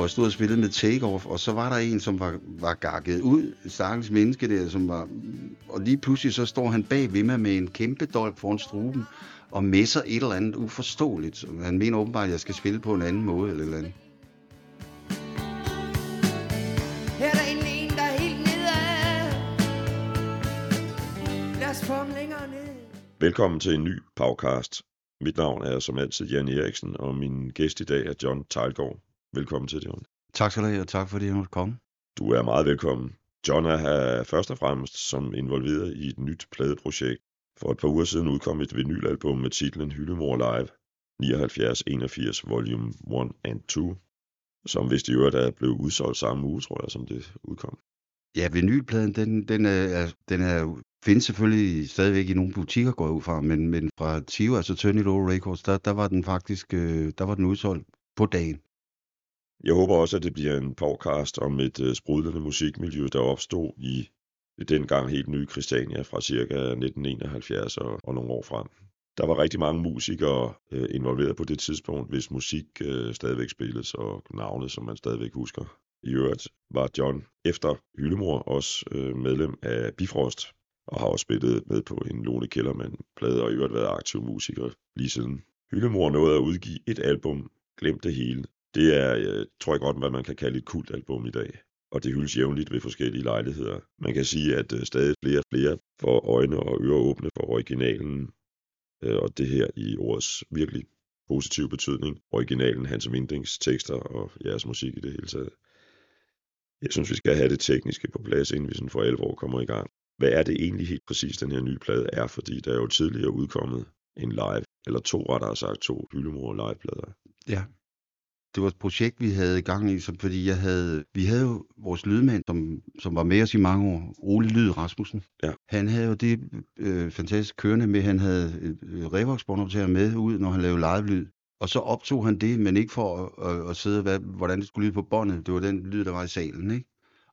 hvor jeg stod og spillede med Takeoff, og så var der en, som var, var gakket ud, stakkels menneske der, som var, og lige pludselig så står han bag ved mig med en kæmpe dolk foran struben, og messer et eller andet uforståeligt. Han mener åbenbart, at jeg skal spille på en anden måde eller et eller andet. Her er der en, en der er helt nedad. Lad os få ham længere ned. Velkommen til en ny podcast. Mit navn er som altid Jan Eriksen, og min gæst i dag er John Tejlgaard. Velkommen til, John. Tak skal du have, og tak fordi jeg måtte komme. Du er meget velkommen. John er først og fremmest som involveret i et nyt pladeprojekt. For et par uger siden udkom et vinylalbum med titlen Hyllemor Live 79-81 Volume 1 and 2, som hvis i øvrigt er blevet udsolgt samme uge, tror jeg, som det udkom. Ja, vinylpladen, den, den, er, den er, findes selvfølgelig stadigvæk i nogle butikker, går jeg ud fra, men, men fra Tio, altså Tony Low Records, der, der var den faktisk øh, der var den udsolgt på dagen. Jeg håber også, at det bliver en podcast om et øh, sprudlende musikmiljø, der opstod i dengang helt nye Christiania fra ca. 1971 og, og nogle år frem. Der var rigtig mange musikere øh, involveret på det tidspunkt, hvis musik uh, stadigvæk spilles, og navne, som man stadigvæk husker. I øvrigt var John efter Hyllemor også medlem af Bifrost, og har også spillet med på en Lone Kellermann-plade, og i øvrigt været aktiv musiker lige siden. Hyllemor nåede at udgive et album, Glem det hele, det er, jeg tror jeg godt, hvad man kan kalde et kultalbum i dag. Og det hyldes jævnligt ved forskellige lejligheder. Man kan sige, at øh, stadig flere og flere får øjne og ører åbne for originalen. Øh, og det her i ordets virkelig positive betydning. Originalen Hans Windings tekster og jeres musik i det hele taget. Jeg synes, vi skal have det tekniske på plads, inden vi sådan for alvor kommer i gang. Hvad er det egentlig helt præcis, den her nye plade er? Fordi der er jo tidligere udkommet en live, eller to rettere sagt, to hyldemor liveplader. Ja, det var et projekt, vi havde i gang i, som, fordi jeg havde, vi havde jo vores lydmand, som, som var med os i mange år, Ole Lyd Rasmussen. Ja. Han havde jo det øh, fantastisk kørende med, han havde øh, Revox-båndoptager med ud, når han lavede live-lyd. Og så optog han det, men ikke for at, at, at sidde, hvad, hvordan det skulle lyde på båndet. Det var den lyd, der var i salen, ikke?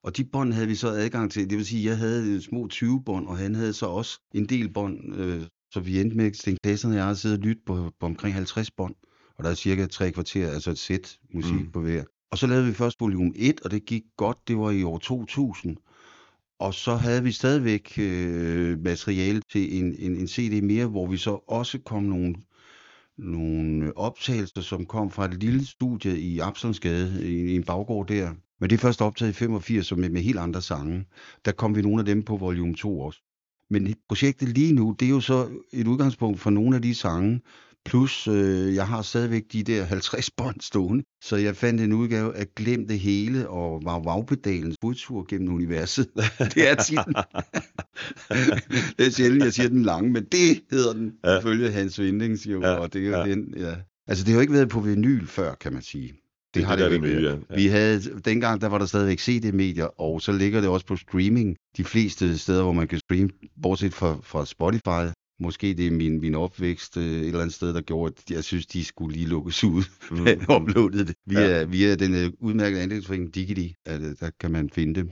Og de bånd havde vi så adgang til. Det vil sige, at jeg havde små 20 bånd, og han havde så også en del bånd. Øh, så vi endte med, Sten Klæserne og jeg har siddet og lyttet på, på omkring 50 bånd og der er cirka tre kvarter, altså et sæt musik mm. på hver. Og så lavede vi først volume 1, og det gik godt, det var i år 2000. Og så havde vi stadigvæk øh, materiale til en, en, en CD mere, hvor vi så også kom nogle, nogle optagelser, som kom fra et lille studie i Absalonsgade, i, i en baggård der. Men det er først optaget i 85 med, med helt andre sange. Der kom vi nogle af dem på volume 2 også. Men projektet lige nu, det er jo så et udgangspunkt for nogle af de sange, Plus, øh, jeg har stadigvæk de der 50 bånd stående, så jeg fandt en udgave af Glem det hele og var Vavpedalens budtur gennem universet. det er titlen. det er sjældent, jeg siger den lange, men det hedder den, ja. ifølge Hans Vindings jo, ja. og det er ja. den, ja. Altså, det har jo ikke været på vinyl før, kan man sige. Det, det har det, det ikke været. Ja. Vi havde, dengang der var der stadigvæk CD-medier, og så ligger det også på streaming de fleste steder, hvor man kan streame, bortset fra, fra Spotify, Måske det er min, min opvækst øh, et eller andet sted, der gjorde, at jeg synes, de skulle lige lukkes ud, mm. uploadet det. Via, ja. via den øh, udmærkede andelsforening Digity, at, øh, der kan man finde det.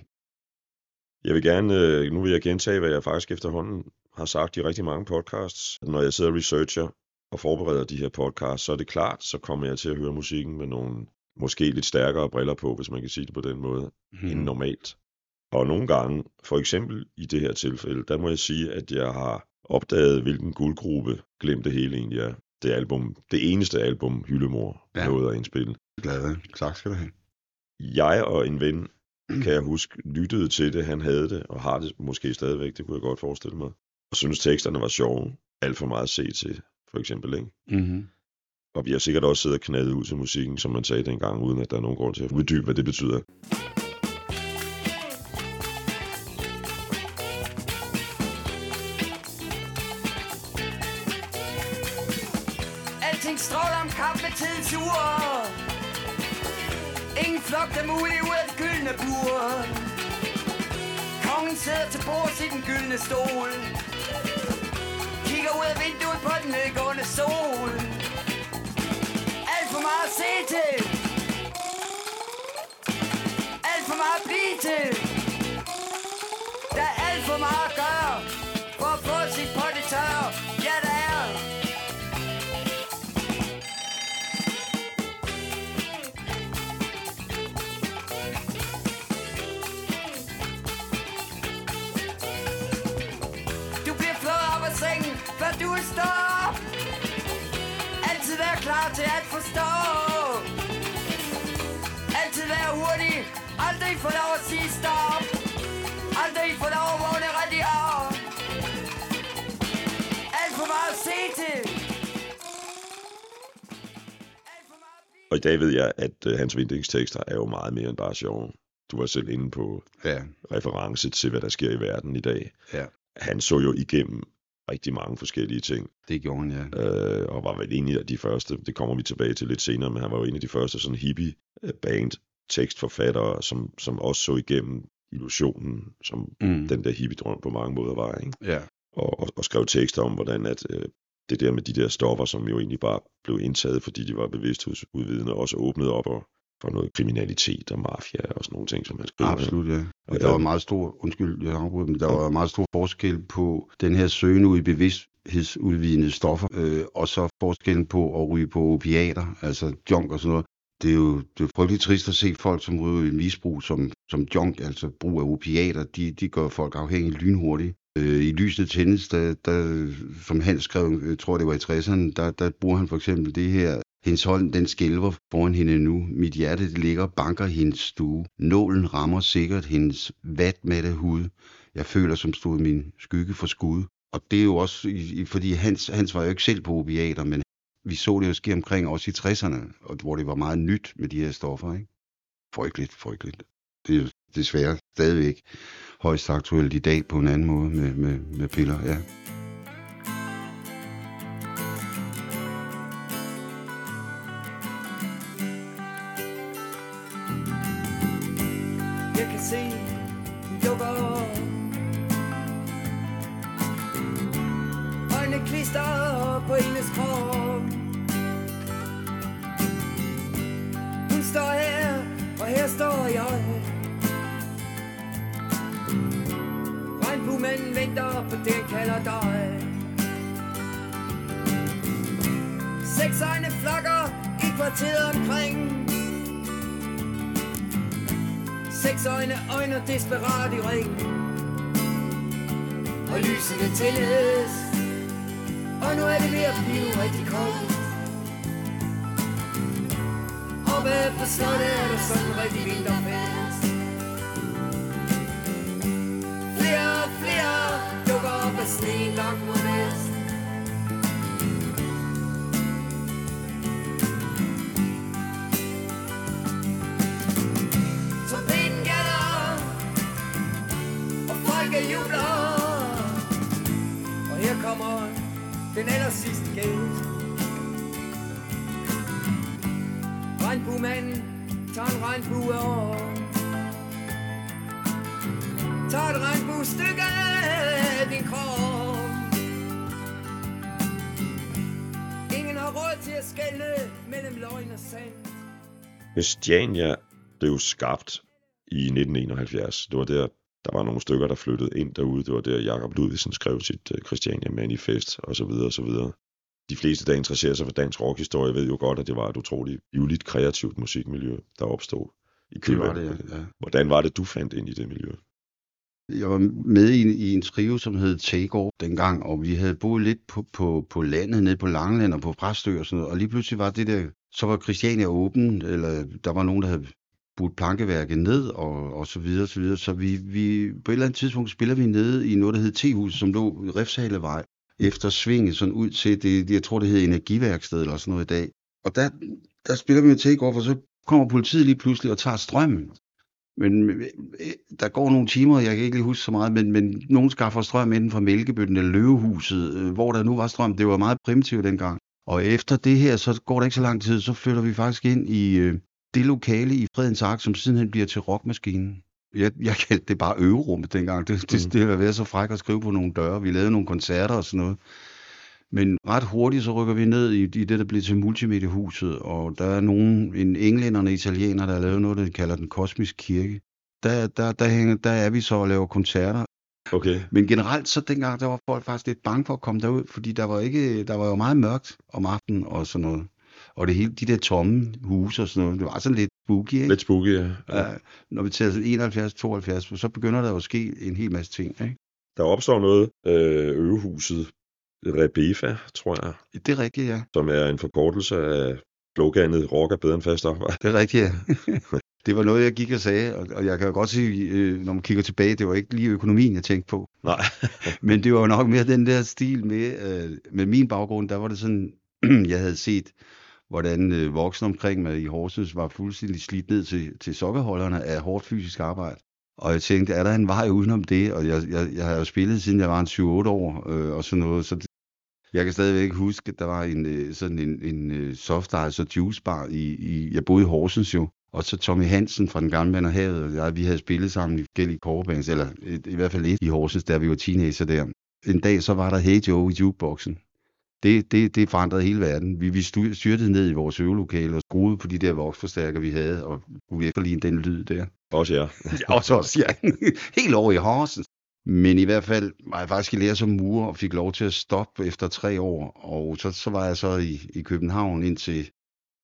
Jeg vil gerne, øh, nu vil jeg gentage, hvad jeg faktisk efterhånden har sagt i rigtig mange podcasts. Når jeg sidder og researcher og forbereder de her podcasts, så er det klart, så kommer jeg til at høre musikken med nogle måske lidt stærkere briller på, hvis man kan sige det på den måde, mm. end normalt. Og nogle gange, for eksempel i det her tilfælde, der må jeg sige, at jeg har opdagede, hvilken guldgruppe glemte hele egentlig er. Det album, det eneste album, Hyllemor ja. nåede at indspille. Glad, tak skal du have. Jeg og en ven, kan jeg huske, lyttede til det, han havde det, og har det måske stadigvæk, det kunne jeg godt forestille mig. Og synes teksterne var sjove, alt for meget at se til, for eksempel, ikke? Mm-hmm. Og vi har sikkert også siddet og knaldet ud til musikken, som man sagde dengang, uden at der er nogen grund til at uddybe, hvad det betyder. Sidder til bords i den gyldne stol. Kigger ud af vinduet på den nedgående sol. Alt for meget at se til. Alt for meget at blive til. Der er alt for meget at gøre For at få sit Aldrig få lov at sige stop Aldrig få lov at vågne rigtig op Alt for meget at se til Og i dag ved jeg, at øh, hans vindingstekster er jo meget mere end bare sjove. Du var selv inde på Ja, reference til, hvad der sker i verden i dag. ja. Han så jo igennem rigtig mange forskellige ting, Det gjorde han, ja. øh, og var vel en af de første, det kommer vi tilbage til lidt senere, men han var jo en af de første sådan hippie-band tekstforfattere, som, som også så igennem illusionen, som Mm. den der hippie-drøm på mange måder var, ikke? Ja, Og, og, og skrev tekster om, hvordan at, øh, det der med de der stoffer, som jo egentlig bare blev indtaget, fordi de var bevidsthedsudvidende, også åbnede op og, for noget kriminalitet og mafia og sådan nogle ting, som han skrev. absolut, ja. Og der var meget stor, undskyld, jeg afbryder, men der var meget stor forskel på den her søgen ud i bevidsthedsudvidende stoffer, øh, og så forskellen på at ryge på opiater, altså junk og sådan noget. Det er jo det er frygteligt trist at se folk, som ryger i misbrug som, som junk, altså brug af opiater, de, de gør folk afhængige lynhurtigt. Øh, I lyset tændes, der, der, som han skrev, øh, jeg tror det var i 60'erne, der, der bruger han for eksempel det her, hendes hånd, den skælver foran hende nu. Mit hjerte det ligger og banker i hendes stue. Nålen rammer sikkert hendes vatmatte hud. Jeg føler, som stod min skygge for skud. Og det er jo også, fordi Hans, Hans var jo ikke selv på opiater, men vi så det jo ske omkring også i 60'erne, og hvor det var meget nyt med de her stoffer. Ikke? Frygteligt, frygteligt. Det er jo desværre stadigvæk højst aktuelt i dag på en anden måde med, med, med piller. Ja. Kan se, klister på hendes krop. Venter på det, han kalder dig. Seks egne flakker i kvarteret omkring. Seks øjne øjner desperat i ring Og lysene tændes Og nu er det ved at blive rigtig koldt Oppe på slottet er der sådan rigtig vinterfest af sneen langt mod vest Trompeten gælder Og folket jubler. Og her kommer den aller sidste gæst Regnbuemanden tager en regnbue over Tager et regnbuestykke af Christiania blev skabt i 1971. Det var der, der var nogle stykker, der flyttede ind derude. Det var der, Jakob Ludvigsen skrev sit uh, Christiania Manifest og så videre og så videre. De fleste, der interesserer sig for dansk rockhistorie, ved jo godt, at det var et utroligt livligt kreativt musikmiljø, der opstod i Det var det, ja. Hvordan var det, du fandt ind i det miljø? Jeg var med i, en- i en trio, som hed Takeover dengang, og vi havde boet lidt på, på, på landet, nede på Langeland og på Præstø og sådan noget, og lige pludselig var det der, så var Christiania åben, eller der var nogen, der havde budt plankeværket ned, og, og så videre, og så videre. Så vi, vi, på et eller andet tidspunkt spiller vi nede i noget, der hed T-huset, som lå i Refshalevej, efter svinget sådan ud til, det, jeg tror, det hed Energiværksted eller sådan noget i dag. Og der, der spiller vi med Takeover, og så kommer politiet lige pludselig og tager strømmen. Men øh, der går nogle timer, jeg kan ikke lige huske så meget, men, men nogen skaffer strøm inden fra Mælkebøtten eller Løvehuset, øh, hvor der nu var strøm. Det var meget primitivt dengang. Og efter det her, så går der ikke så lang tid, så flytter vi faktisk ind i øh, det lokale i Fredens Ark, som sidenhen bliver til rockmaskinen. Jeg, jeg kaldte det bare øverummet dengang. Det, det, Mm. det har været så fræk at skrive på nogle døre. Vi lavede nogle koncerter og sådan noget. Men ret hurtigt så rykker vi ned i, i det, der blev til multimediehuset, og der er nogen, en englænder og en italiener, der har lavet noget, der de kalder den kosmiske kirke. Der, der, der, hænger, der er vi så og laver koncerter. Okay. Men generelt så dengang, der var folk faktisk lidt bange for at komme derud, fordi der var, ikke, der var jo meget mørkt om aftenen og sådan noget. Og det hele, de der tomme huse og sådan noget, det var sådan lidt spooky, ikke? Lidt spooky, ja. ja. Ja, når vi tager 71-72, så begynder der jo at ske en hel masse ting, ikke? Der opstår noget, øh, øvehuset Rebefa, tror jeg, Det er rigtigt, ja. som er en forkortelse af sloganet rock er bedre end fast arbejde. Det er rigtigt, ja. det var noget, jeg gik og sagde, og, og jeg kan jo godt sige, øh, når man kigger tilbage, det var ikke lige økonomien, jeg tænkte på. Nej. Men det var jo nok mere den der stil med, øh, med min baggrund, der var det sådan, jeg havde set, hvordan øh, voksne omkring mig i Horsens var fuldstændig slidt ned til, til sokkerholderne af hårdt fysisk arbejde. Og jeg tænkte, er der en vej udenom det? Og jeg, jeg, jeg har jo spillet, siden jeg var en 7-8 år øh, og sådan noget, så det, jeg kan stadigvæk huske, at der var en, øh, sådan en, en øh, soft ice og juice bar i, i, jeg boede i Horsens jo, og så Tommy Hansen fra Den Gamle Mand og Havet, og jeg, vi havde spillet sammen i forskellige coverbands, eller i, i hvert fald et i Horsens, der vi var teenager der. En dag så var der Hey Joe i jukeboxen. Det, det, det forandrede hele verden. Vi, vi styrtede ned i vores øvelokale og skruede på de der voksforstærker, vi havde, og kunne efterligne den lyd der. Også jer. Og så også, ja, helt over i Horsens. Men i hvert fald var jeg faktisk i lære som murer og fik lov til at stoppe efter tre år. Og så, så var jeg så i, i København indtil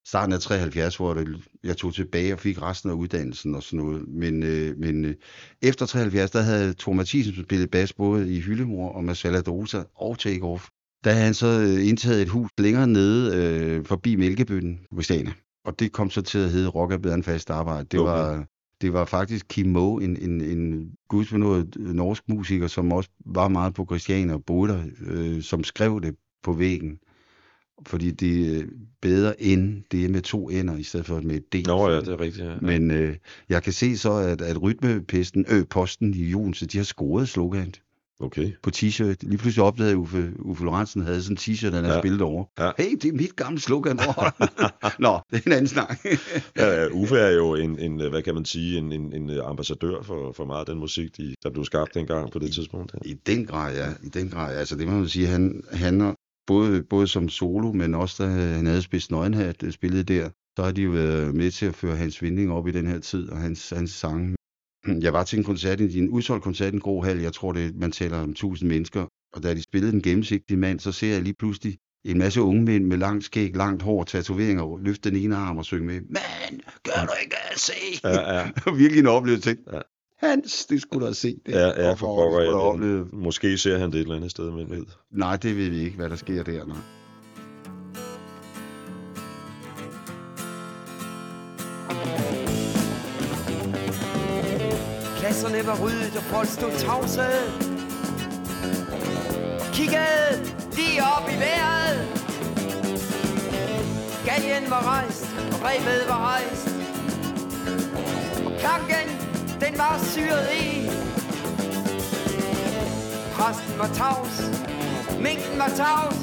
starten af 73, hvor det, jeg tog tilbage og fik resten af uddannelsen og sådan noget. Men, øh, men øh, efter 73, der havde Thor Mathisen spillet bas både i Hyllemor og Marcella Dosa og Takeoff. Der havde han så øh, indtaget et hus længere nede øh, forbi Mælkebøtten på Stane. Og det kom så til at hedde Rock er bedre end fast arbejde. Det Okay. var, det var faktisk Kim Moe, en, en, en gudsbenået norsk musiker, som også var meget på Christiania og boede der, øh, som skrev det på væggen. Fordi det er bedre end det er med to ender, i stedet for med et D. Nå ja, det er rigtigt. Ja. Men øh, jeg kan se så, at, at rytmepesten, øh, posten i Jonse, de har scoret slogan Okay. på t-shirt. Lige pludselig opdagede Uffe, Uffe Lorentzen havde sådan en t-shirt, han havde Ja. spillet over. Ja. Hey, det er mit gamle slogan. Nå, det er en anden snak. Ja, Uffe er jo en, en, hvad kan man sige, en, en, en ambassadør for, for meget af den musik, de, der blev skabt dengang på det tidspunkt. Ja. I den grad, ja. I den grad. Altså, det må man sige, han, han både, både som solo, men også da han havde spidst nøgenhat, øh, spillet der, så har de jo været med til at føre hans vinding op i den her tid, og hans, hans sange. Jeg var til en koncert, i en udsolgt koncert i en grå hal, jeg tror, det, man taler om 1000 mennesker, og da de spillede den gennemsigtige mand, så ser jeg lige pludselig en masse unge mænd med langt skæg, langt hår, tatoveringer, løfte den ene arm og synge med, mand, gør du ikke at se? Ja, ja. Virkelig en oplevelse, tænkte, Ja. Hans, det skulle du have set. Det. Ja, ja, for pokker, ja, det, måske ser han det et eller andet sted, men ved. Nej, det ved vi ikke, hvad der sker der. Nej. Klasserne var ryddet, og folk stod tavse. Kiggede lige op i vejret. Galgen var rejst, og rebet var rejst. Og planken, den var syret i. Præsten var tavs, minken var tavs.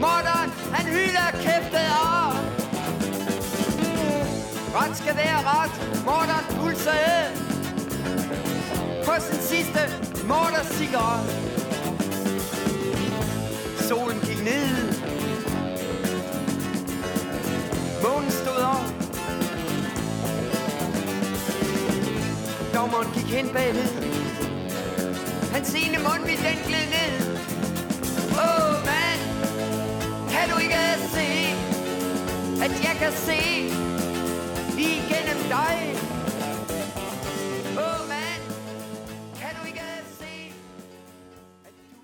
Morderen, han hylder kæftet af. Ret skal være ret, morderen pulsede på sin sidste mordercigaret. Solen gik ned. Månen stod op. Dommeren gik hen bagved. Hans ene mundvig den gled ned. Åh, oh, mand, kan du ikke se, at jeg kan se igennem dig? Åh, oh, mand, kan du ikke se,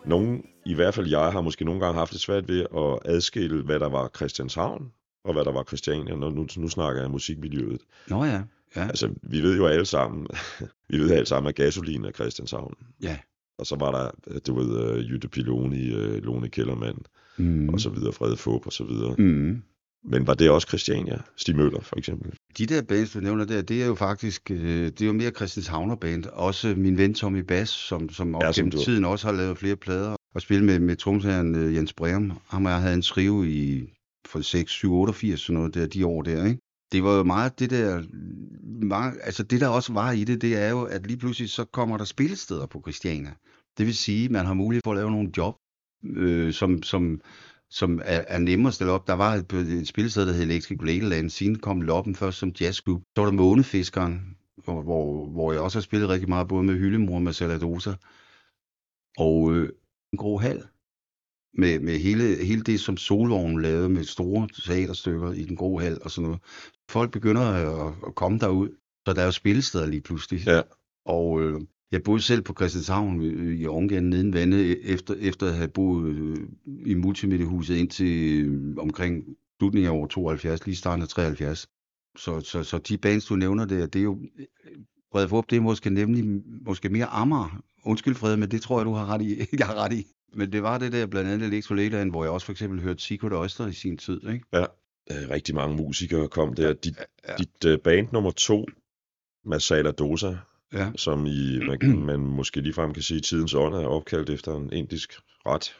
Nogen, i hvert fald jeg, har måske nogle gange haft det svært ved at adskille, hvad der var Christianshavn, og hvad der var Christiania, når nu, nu snakker jeg musikmiljøet. Nå ja, ja, Altså, vi ved jo alle sammen, vi ved alle sammen, at gasolin er Christianshavn. ja. Og så var der, du ved, uh, Jytte Piloni, uh, Lone Kellermann, Mm. og så videre, Frede Fup, og så videre. Mm. Men var det også Christiania? Stig Møller, for eksempel. De der bands, du nævner der, det er jo faktisk, øh, det er jo mere Christianshavner band. Også min ven Tommy Bass, som, som op Ja, som gennem du- tiden også har lavet flere plader. Og spillet med, med tromsageren øh, Jens Breum. Ham og jeg havde en trio i for 6, 7, 88, sådan noget der, de år der, ikke? Det var jo meget det der, meget, altså det der også var i det, det er jo, at lige pludselig så kommer der spillesteder på Christiania. Det vil sige, at man har mulighed for at lave nogle job, øh, som, som, som er, er nemmere at stille op. Der var et, et spillested, der hed Electric Ladyland. Siden kom Loppen først som jazzklub. Så var der Månefiskeren, hvor, hvor, hvor jeg også har spillet rigtig meget, både med Hyllemor og med Saladosa. Og øh, en grå hal. Med, med hele, hele det, som Solvognen lavede med store teaterstykker i den grå hal og sådan noget. Folk begynder at, at komme derud, så der er jo spillesteder lige pludselig. Ja. Og øh, jeg boede selv på Christianshavn øh, i Ungarn neden vandet, e- efter, efter at have boet øh, i multimediehuset indtil øh, omkring slutningen af år 72, lige starten af 73. Så, så, så de bands, du nævner der, det er jo... Frede Fup, det er måske nemlig måske mere Amager. Undskyld, Frede, men det tror jeg, du har ret i. jeg har ret i. Men det var det der, blandt andet Electrolateren, hvor jeg også for eksempel hørte Secret Oyster i sin tid, ikke? Ja, øh, rigtig mange musikere kom der. Dit, Ja. dit uh, band nummer to, Masala Dosa, Ja. som i, man, man måske ligefrem kan sige, tidens ånd er opkaldt efter en indisk ret.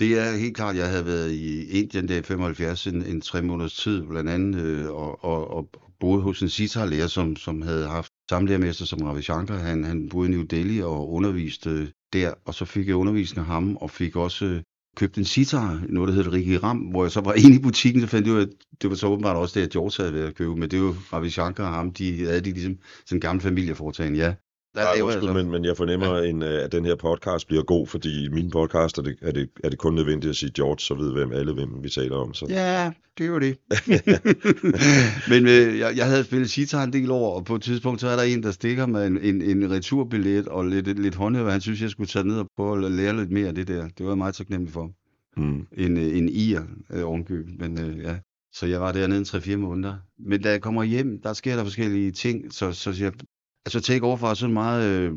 Det er helt klart, jeg havde været i Indien der i 75 en, en tre måneders tid, blandt andet, øh, og, og, og boede hos en sitar-lærer, som, som havde haft samlærermester som Ravi Shankar. Han, han boede i New Delhi og underviste øh, der, og så fik jeg undervisning af ham, og fik også købte en sitar, noget der hedder Rigi Ram, hvor jeg så var inde i butikken, så fandt jeg ud af, at det var så åbenbart også det, at George havde været at købe, men det var jo Ravi Shankar og ham, de havde de ligesom sådan en gammel familieforetagende, ja. Ej, laver jeg undskyld, men, men jeg fornemmer, en, øh, at den her podcast bliver god, fordi i min podcast er det, er, det, er det kun nødvendigt at sige George, så ved hvem alle hvem vi taler om. Så. Ja, det er jo det. Men øh, jeg, jeg havde spillet sitar en del år, og på et tidspunkt så er der en, der stikker med en, en, en returbillet og lidt, lidt håndhæver. Han synes, jeg skulle tage ned og prøve at lære lidt mere af det der. Det var jeg meget taknemmelig for. Mm. En, øh, en ir øh, ovenkøb. Men øh, ja, så jeg var dernede en 3-4 måneder. Men da jeg kommer hjem, der sker der forskellige ting. Så, så jeg, altså Take Over var sådan meget øh,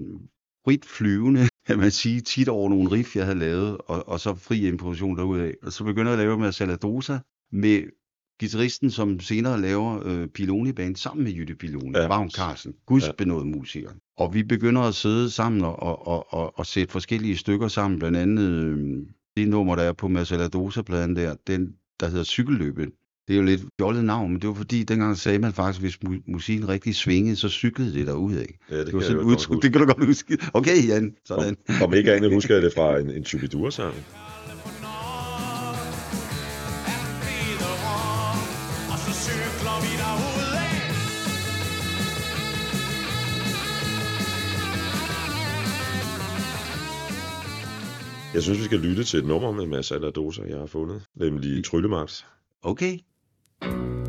frit flyvende, kan man sige, tit over nogle riff, jeg havde lavet, og, og så fri improvisation derudaf. Og så begynder jeg at lave med Saladosa, med guitaristen, som senere laver øh, Piloni Band sammen med Jytte Piloni, Ja. Vagn Carlsen, Guds Ja. musiker. Og vi begynder at sidde sammen og, og, og, og, og sætte forskellige stykker sammen, blandt andet øh, det nummer, der er på Masaladosa-pladen der, den, der hedder Cykelløbet. Det er jo lidt fjollet navn, men det var fordi, dengang sagde man faktisk, hvis mu- musikken rigtig svingede, så cyklede det derud af. Ja, det, Det kan var jeg sådan udtryk, det kan du godt huske. Okay, Jan, sådan. Om, om ikke andet husker jeg det fra en, en Chubidur-sang. Jeg synes, vi skal lytte til et nummer med Mads Aladosa, jeg har fundet, nemlig Tryllemagt. Okay. Der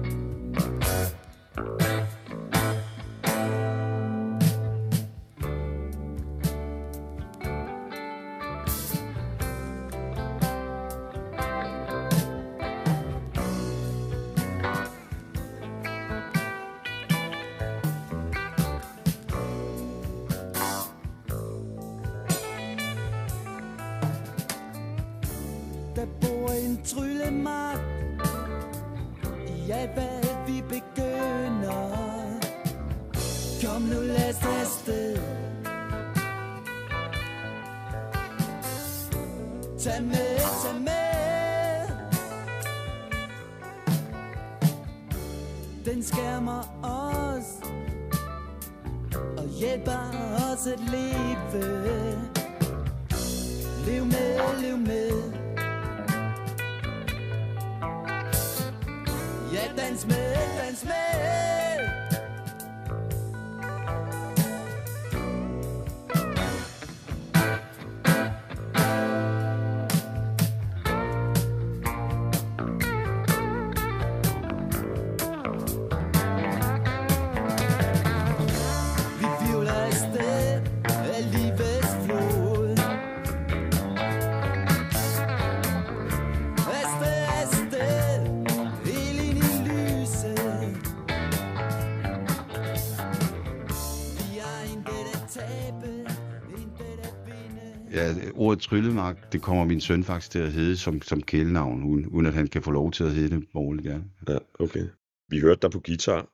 ordet tryllemark, det kommer min søn faktisk til at hedde som, som kælenavn, uden, uden at han kan få lov til at hedde det borgerligt, ja. Ja, okay. Vi hørte dig på guitar.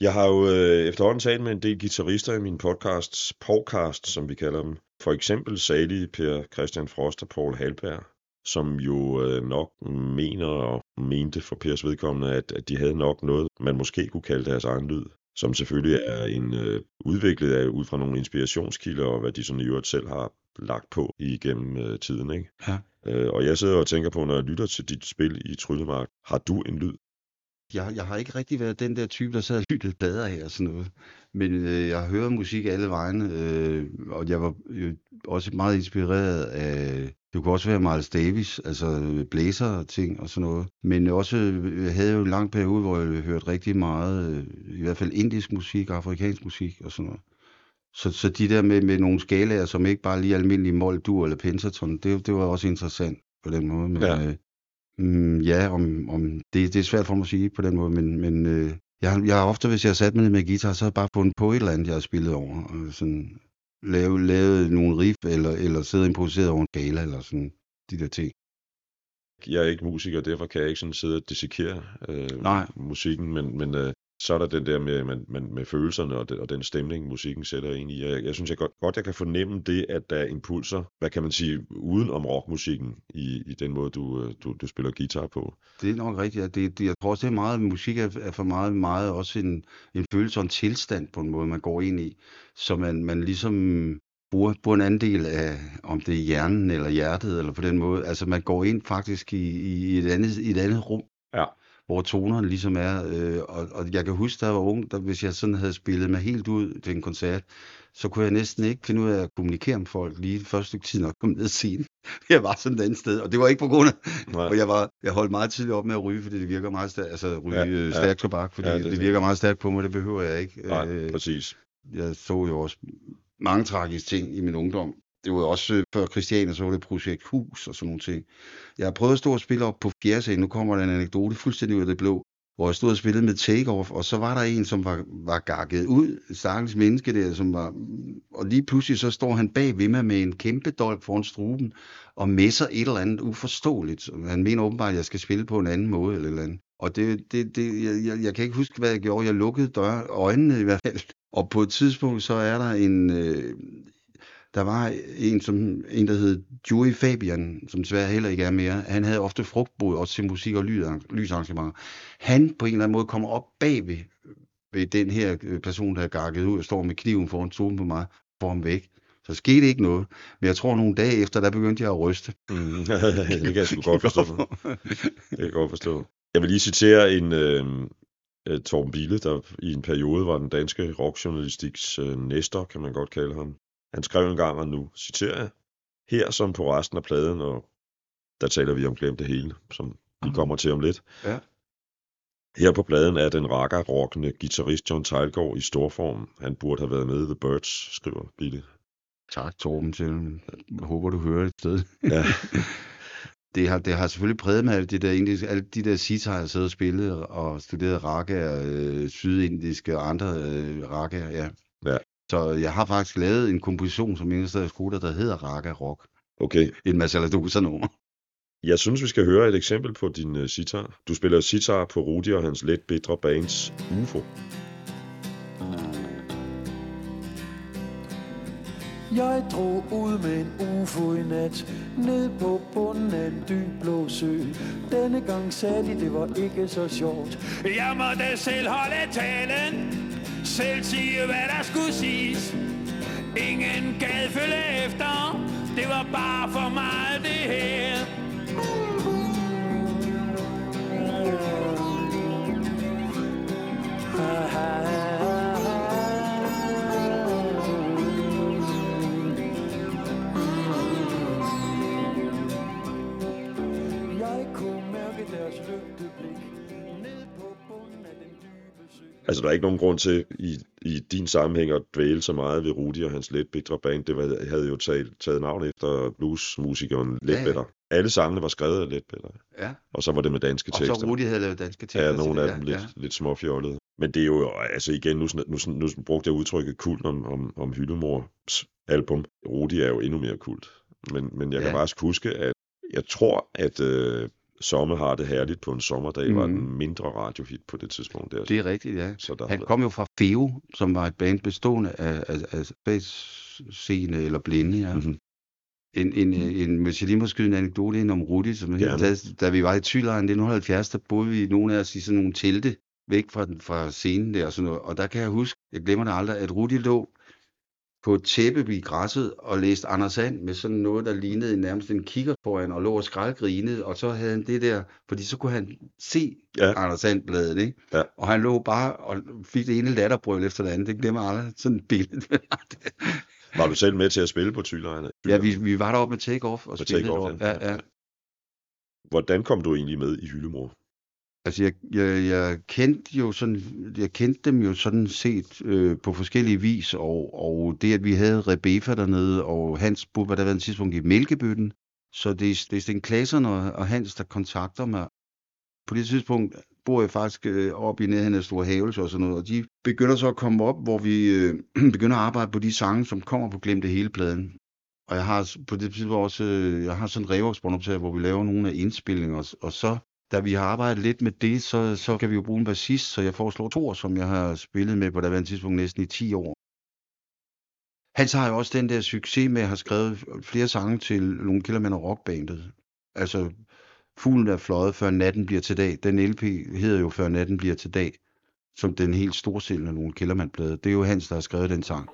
Jeg har jo øh, efterhånden talt med en del guitarister i min podcasts, podcast, som vi kalder dem. For eksempel salige Per Christian Frost og Paul Halberg, som jo øh, nok mener og mente for Pers vedkommende, at, at de havde nok noget, man måske kunne kalde deres egen lyd, som selvfølgelig er en øh, udviklet af ud fra nogle inspirationskilder, og hvad de sådan i øvrigt selv har lagt på igennem øh, tiden. Ikke? Ja. Øh, og jeg sidder og tænker på, når jeg lytter til dit spil i Tryllemark, har du en lyd? Jeg, jeg har ikke rigtig været den der type, der sad og lyttede plader her og sådan noget. Men øh, jeg hører musik alle vegne, øh, og jeg var øh, også meget inspireret af, det kunne også være Miles Davis, altså øh, blæser og ting og sådan noget. Men også, øh, jeg havde jo en lang periode, hvor jeg hørte rigtig meget, øh, i hvert fald indisk musik, afrikansk musik og sådan noget. Så, så de der med, med nogle skalaer, som ikke bare lige almindelige mol, dur eller pentaton, det, det var også interessant på den måde. Men, Ja. øh, mm, ja om, om det, det er svært for mig at sige på den måde, men, men øh, Jeg, jeg har ofte, hvis jeg har sat mig ned med guitar, så har jeg bare fundet på et eller andet, jeg har spillet over. Og sådan lavet, lavet nogle riff, eller, eller siddet og improviseret over en skala, eller sådan de der ting. Jeg er ikke musiker, derfor kan jeg ikke sådan sidde og dissekere øh, Nej. musikken, men, men øh, så er der den der med, med, med, med følelserne og, den, og den stemning, musikken sætter ind i. Jeg, jeg synes jeg godt, godt, jeg kan fornemme det, at der er impulser, hvad kan man sige, uden om rockmusikken i, i den måde, du, øh, du, du spiller guitar på. Det er nok rigtigt. Det, det, jeg tror også, det er meget, musik er, er for meget, meget også en, en følelse og en tilstand på en måde, man går ind i. Så man, man ligesom bruger, bruger en anden del af, om det er hjernen eller hjertet, eller på den måde. Altså man går ind faktisk i, i et, andet, i et andet rum, hvor tonerne ligesom er. Øh, og, og jeg kan huske, da jeg var ung, der, hvis jeg sådan havde spillet mig helt ud til en koncert, så kunne jeg næsten ikke finde ud af at kommunikere med folk lige det første stykke tid, når jeg kom ned scenen. Jeg var sådan et andet sted, og det var ikke på grund af, Nej. og jeg, var, jeg holdt meget tidligt op med at ryge, fordi det virker meget stærkt, altså ryge Ja, ja, ja. ja. stærk tobak, fordi Ja, det, det virker meget stærkt på mig, det behøver jeg ikke. Nej, Øh, præcis. jeg så jo også mange tragiske ting i min ungdom. Det var også øh, før Christiania, så var det Projekt Hus og sådan nogle ting. Jeg har prøvet at stå og spille op på fjerde. Nu kommer der en anekdote fuldstændig ud af det blå, hvor jeg stod og spillede med Takeoff, og så var der en, som var, var gakket ud, et stakkels menneske der, som var, og lige pludselig så står han bag ved mig med en kæmpe dolk foran struben, og messer et eller andet uforståeligt. Han mener åbenbart, at jeg skal spille på en anden måde eller eller andet. Og det, det, det jeg, jeg, jeg kan ikke huske, hvad jeg gjorde. Jeg lukkede døre, øjnene i hvert fald. Og på et tidspunkt, så er der en... Øh, der var en, som, en, der hed Joey Fabian, som desværre heller ikke er mere. Han havde ofte frugtbod også til musik og lysarrangementer. Han på en eller anden måde kommer op bagved ved den her øh, person, der er gakket ud og står med kniven foran tonen på mig, får ham væk. Så skete ikke noget. Men jeg tror, nogle dage efter, der begyndte jeg at ryste. Mm, det kan jeg sgu godt forstå. Det kan jeg godt forstå. Jeg vil lige citere en øh, øh, Torben Bille, der i en periode var den danske rockjournalistiks øh, næster, kan man godt kalde ham. Han skrev en gang, og nu citerer jeg, her som på resten af pladen, og der taler vi om Glem det hele, som vi kommer til om lidt. Ja. Her på pladen er den rakker-rockende guitarist John Teilgaard i storform. Han burde have været med i The Birds, skriver Bille. Tak, Torben, til. Jeg håber, du hører et sted. Ja, det har, det har selvfølgelig præget mig, det der, indiske, alle de der sitar, jeg sad og spillede og studerede raga, øh, sydindiske og andre øh, raga, ja. Ja. Så jeg har faktisk lavet en komposition som eneste af skoler, der hedder Raga Rock. okay. En Masaladosa nummer. Jeg synes, vi skal høre et eksempel på din uh, sitar. Du spiller sitar på Rudi og hans let bitre bands UFO. Jeg drog ud med en ufo i nat Ned på bunden af en dyb blå sø Denne gang sagde de, det var ikke så sjovt Jeg måtte selv holde talen selv sige, hvad der skulle siges. Ingen gad følge efter. Det var bare for meget det her. Der er ikke nogen grund til i, i din sammenhæng at dvæle så meget ved Rudi og hans let bitre band. Det var, havde jo taget, taget navn efter bluesmusikeren Ja, ja. Ledbetter. Alle sangene var skrevet af Ledbetter. Ja. Og så var det med danske Og tekster. så Rudi havde lavet danske tekster. Ja, nogle af det, dem ja, lidt, lidt småfjollede. Men det er jo, altså igen, nu, nu, nu, nu brugte jeg udtrykket kult om, om, om Hyldemors album. Rudi er jo endnu mere kult. Men, men jeg kan Ja. faktisk huske, at jeg tror, at øh, Sommer har det herligt på en sommerdag, mm. var den mindre radiohit på det tidspunkt. Der. Det er rigtigt, ja. så der, Han kom jo fra Feo, som var et band bestående af, af, af spadsseende eller blinde, ja. Mhm. En, en, en, en anekdote ind om Rudi, som Gerne. da, da vi var i Thylejren i 1970, der boede vi nogle af os i sådan nogle telte væk fra, den- fra scenen der og sådan noget. Og der kan jeg huske, jeg glemmer det aldrig, at Rudi lå på et tæppe i græsset og læste Anders Sand med sådan noget, der lignede nærmest en kigger foran og lå og skraldgrinede, og så havde han det der, fordi så kunne han se Ja. Anders Sand-bladet, ikke? Ja. Og han lå bare og fik det ene latterbrøl efter det andet. Det glemmer aldrig. Sådan et billede. Var du selv med til at spille på Thylejrene? ja, vi, vi var deroppe med Take-Off og Med spillede Take Off, ja. Ja, ja. Hvordan kom du egentlig med i Hyldemor? Altså, jeg, jeg, jeg kendte jo sådan, jeg kendte dem jo sådan set øh, på forskellige vis, og, og det, at vi havde Rebefa dernede, og Hans var der var en tidspunkt i Mælkebøtten, så det, er- det er Sten Klaseren og, og Hans, der kontakter mig. På det tidspunkt bor jeg faktisk øh, oppe i nærheden af Store Havelse og sådan noget, og de begynder så at komme op, hvor vi øh, begynder at arbejde på de sange, som kommer på Glemte Hele pladen. Og jeg har på det tidspunkt også, øh, jeg har sådan en revoxbåndoptager, hvor vi laver nogle af indspillinger, og, og så, da vi har arbejdet lidt med det, så, så kan vi jo bruge en bassist, så jeg foreslår Thor, som jeg har spillet med på det tidspunkt næsten i 10 år. Han har jo også den der succes med at have skrevet flere sange til Lone Killermænd og Rockbandet. Altså, Fuglen er fløjet, før natten bliver til dag. Den LP hedder jo Før natten bliver til dag, som den helt storsælgende Lone Killermand-blade. Det er jo Hans, der har skrevet den sang.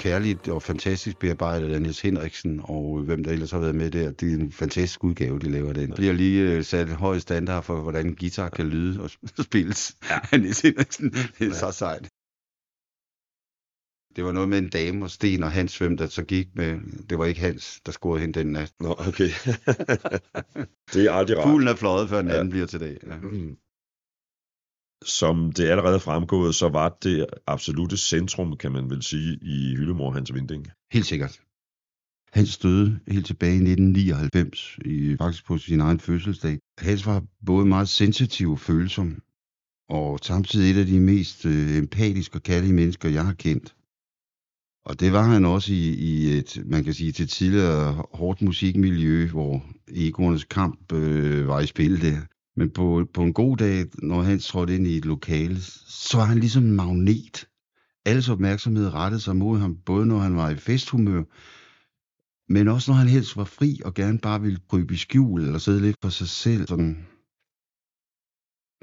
Kærligt og fantastisk bearbejdet af Niels Henriksen, og hvem der ellers har været med der. Det er en fantastisk udgave, de laver den. Der bliver lige øh, sat en høj standard for, hvordan guitar kan lyde og spilles af Niels Henriksen. Det er så sejt. Det var noget med en dame og Sten og Hans, hvem der så gik med. Det var ikke Hans, der scorede hende den nat. Nå, okay. det er aldrig rart. Fuglen er fløjet, før natten Ja. bliver til dag. Ja. Som det allerede er fremgået, så var det absolute centrum, kan man vel sige, i Hyllemor Hans Vinding. Helt sikkert. Hans døde helt tilbage i 1999, i, faktisk på sin egen fødselsdag. Hans var både meget sensitiv og følsom, og samtidig et af de mest øh, empatiske og kærlige mennesker, jeg har kendt. Og det var han også i, i et, man kan sige, til tidligere hårdt musikmiljø, hvor egoernes kamp øh, var i spil der. Men på, på en god dag, når han trådte ind i et lokale, så var han ligesom en magnet. Alles opmærksomhed rettede sig mod ham, både når han var i festhumør, men også når han helst var fri og gerne bare ville krybe i skjul eller sidde lidt for sig selv. Sådan.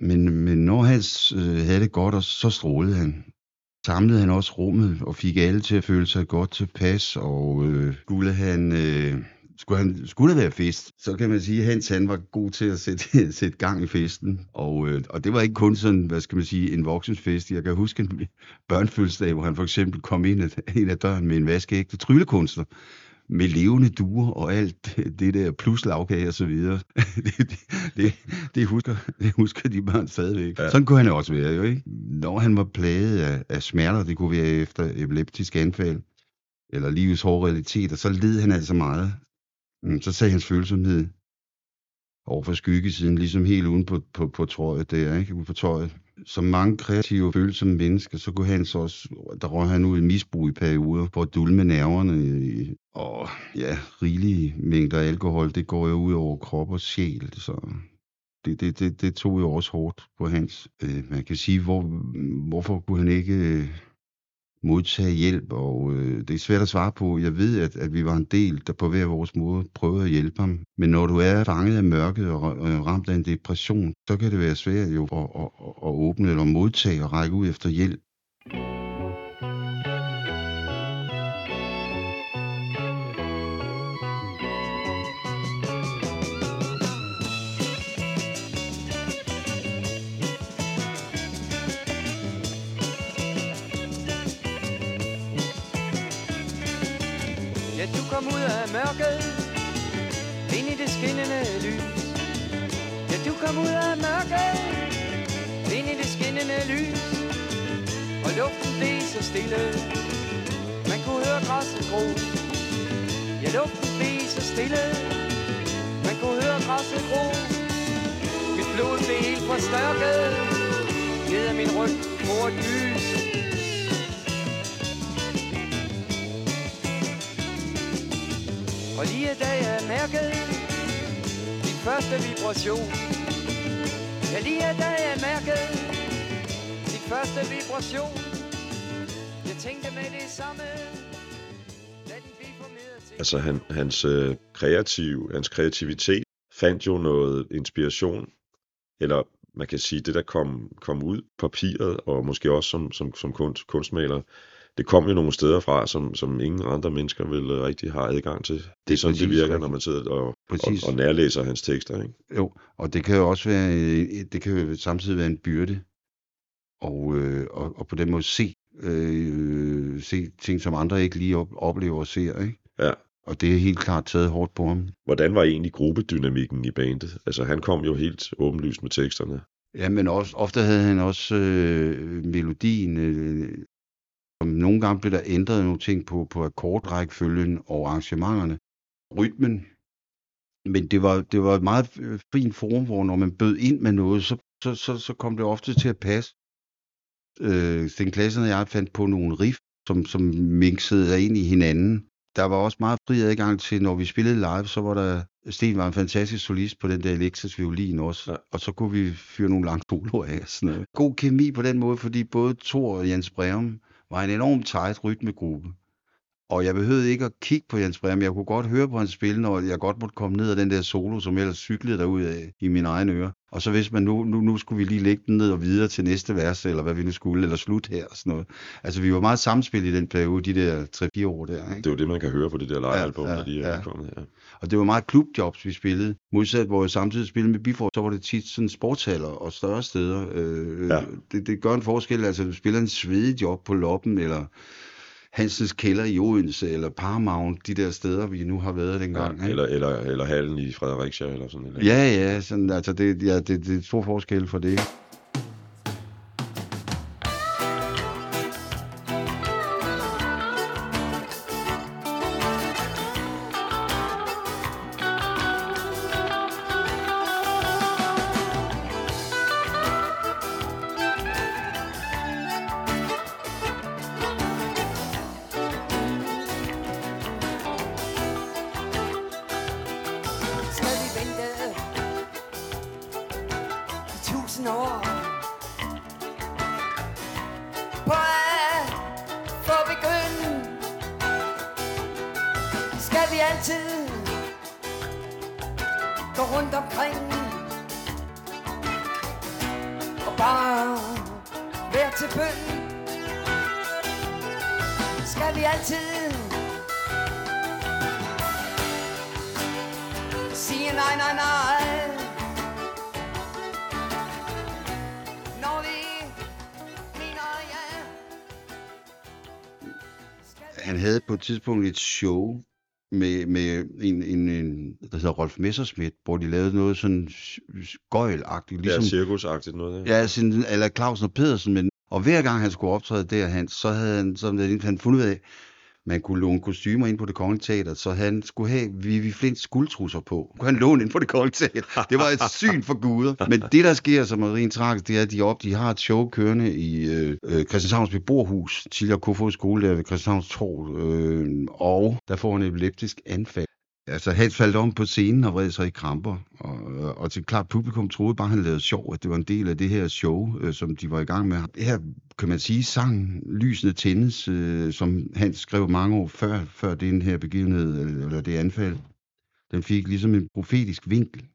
Men, men når han øh, havde det godt, og så strålede han. Samlede han også rummet og fik alle til at føle sig godt tilpas, og øh, skulle han... Øh, skulle, han, skulle der være fest, så kan man sige, at Hans han var god til at sætte, sætte gang i festen. Og, øh, og det var ikke kun sådan, hvad skal man sige, en voksensfest. Jeg kan huske en børnefødselsdag, hvor han for eksempel kom ind ad, ind ad døren med en vaskeægte tryllekunstner med levende duer og alt det der plus lavkage og så videre. det, det, det, husker, det husker de børn stadigvæk. Ja. Sådan kunne han også være jo, ikke? Når han var plaget af, af smerter, det kunne være efter epileptisk anfald, eller livets hårde realiteter, så led han altså meget. Mm, så sagde hans følsomhed over for skyggesiden, ligesom helt uden på, på, på trøjet der, ikke? Ude på tøjet. Som mange kreative følsomme mennesker, så kunne han så også, der røg han ud i misbrug i perioder, for at dulme nerverne. Og ja, rigelige mængder alkohol, det går jo ud over krop og sjæl, så det, det, det, det tog jo også hårdt på hans. Øh, man kan sige, hvor, hvorfor kunne han ikke øh, modtage hjælp, og øh, det er svært at svare på. Jeg ved, at, at vi var en del, der på hver vores måde prøvede at hjælpe ham. Men når du er fanget af mørket og, og ramt af en depression, så kan det være svært jo at, at, at åbne eller modtage og række ud efter hjælp. Kom ud af mørket Ind i det skinnende lys. Ja, du kom ud af mørket Ind i det skinnende lys. Og luften blev så stille Man kunne høre græsset gro. Ja, luften blev så stille Man kunne høre græsset gro. Mit blod blev helt forstærket Ned af min ryg mor et Og lige da jeg mærkede Min første vibration. Ja, lige da jeg mærkede Min første vibration. Jeg tænkte med det samme den Altså han, hans, øh, kreativ, hans kreativitet fandt jo noget inspiration, eller man kan sige, det der kom, kom ud på papiret, og måske også som, som, som kunst, kunstmaler, det kom jo nogle steder fra, som, som ingen andre mennesker vil øh, rigtig have adgang til. Det er sådan, det præcis virker, rigtigt. når man sidder og, og, Præcis. og nærlæser hans tekster. Ikke? Jo, og det kan jo også være, øh, det kan jo samtidig være en byrde, og, øh, og, og på den måde se, øh, se ting, som andre ikke lige op, oplever og ser, ikke? Ja. Og det er helt klart taget hårdt på ham. Hvordan var egentlig gruppedynamikken i bandet? Altså han kom jo helt åbenlyst med teksterne. Ja, men også, ofte havde han også øh, melodien. Øh, nogle gange blev der ændret nogle ting på, på akkordrækkefølgen og arrangementerne. Rytmen. Men det var, det var et meget øh, fint forum, hvor når man bød ind med noget, så, så, så, så kom det ofte til at passe. Øh, Sten Klassen og jeg fandt på nogle riff, som, som mixede ind i hinanden. Der var også meget fri adgang til, når vi spillede live, så var der, Sten var en fantastisk solist på den der elektrisk violin også, Ja. og så kunne vi fyre nogle lange soloer af. Sådan noget. God kemi på den måde, fordi både Thor og Jens Breum var en enormt tight rytmegruppe. Og jeg behøvede ikke at kigge på Jens Breum. Jeg kunne godt høre på hans spil, når jeg godt måtte komme ned af den der solo, som ellers cyklede derud af i mine egne ører. Og så hvis man nu, nu, nu skulle vi lige lægge den ned og videre til næste vers, eller hvad vi nu skulle, eller slut her og sådan noget. Altså vi var meget samspil i den periode, de der 3-4 år der. Ikke? Det er jo det, man kan høre på det der live-album, Ja, ja, ja, der lige er ja. udkommet. Ja. Og det var meget klubjobs, vi spillede. Modsat, hvor jeg samtidig spillede med Biford, så var det tit sådan sportshaller og større steder. Øh, Ja. det, det gør en forskel. Altså, du spiller en svedig job på Loppen, eller Hansens Kælder i Odense, eller Paramount, de der steder, vi nu har været dengang. Ja, eller, eller, eller hallen i Fredericia, eller sådan noget. Ja, ja, sådan, altså det, ja det, det er stor forskel for det. snor På at få begynde. Skal vi altid Gå rundt omkring? Og bare være til bøn. Skal vi altid Sige nej, nej, nej? Han havde på et tidspunkt et show med, med en, en, en, der hedder Rolf Messerschmidt, hvor de lavede noget sådan gøjlagtigt, Ligesom... Ja, cirkusagtigt noget. Ja, sådan, eller Clausen og Pedersen, men, og hver gang han skulle optræde der, han, så havde han, havde han fundet ud af, man kunne låne kostymer ind på det kongelige teater, så han skulle have Vivi Flints guldtrusser på. Kunne han låne ind på det kongelige teater. Det var et syn for guder. Men det, der sker, som er rent tragisk, det er, at de, op, de har et show kørende i øh, øh, Christianshavns beboerhus, tidligere Kofod skole der ved Christianshavns Torv, øh, og der får han et epileptisk anfald. Altså, Hans faldt om på scenen og vred sig i kramper, og, øh, og til klart publikum troede bare, han lavede sjov, at det var en del af det her show, øh, som de var i gang med. Her kan man sige, sang Lysene tændes, øh, som han skrev mange år før, før den her begivenhed, eller, eller det anfald. Den fik ligesom en profetisk vinkel.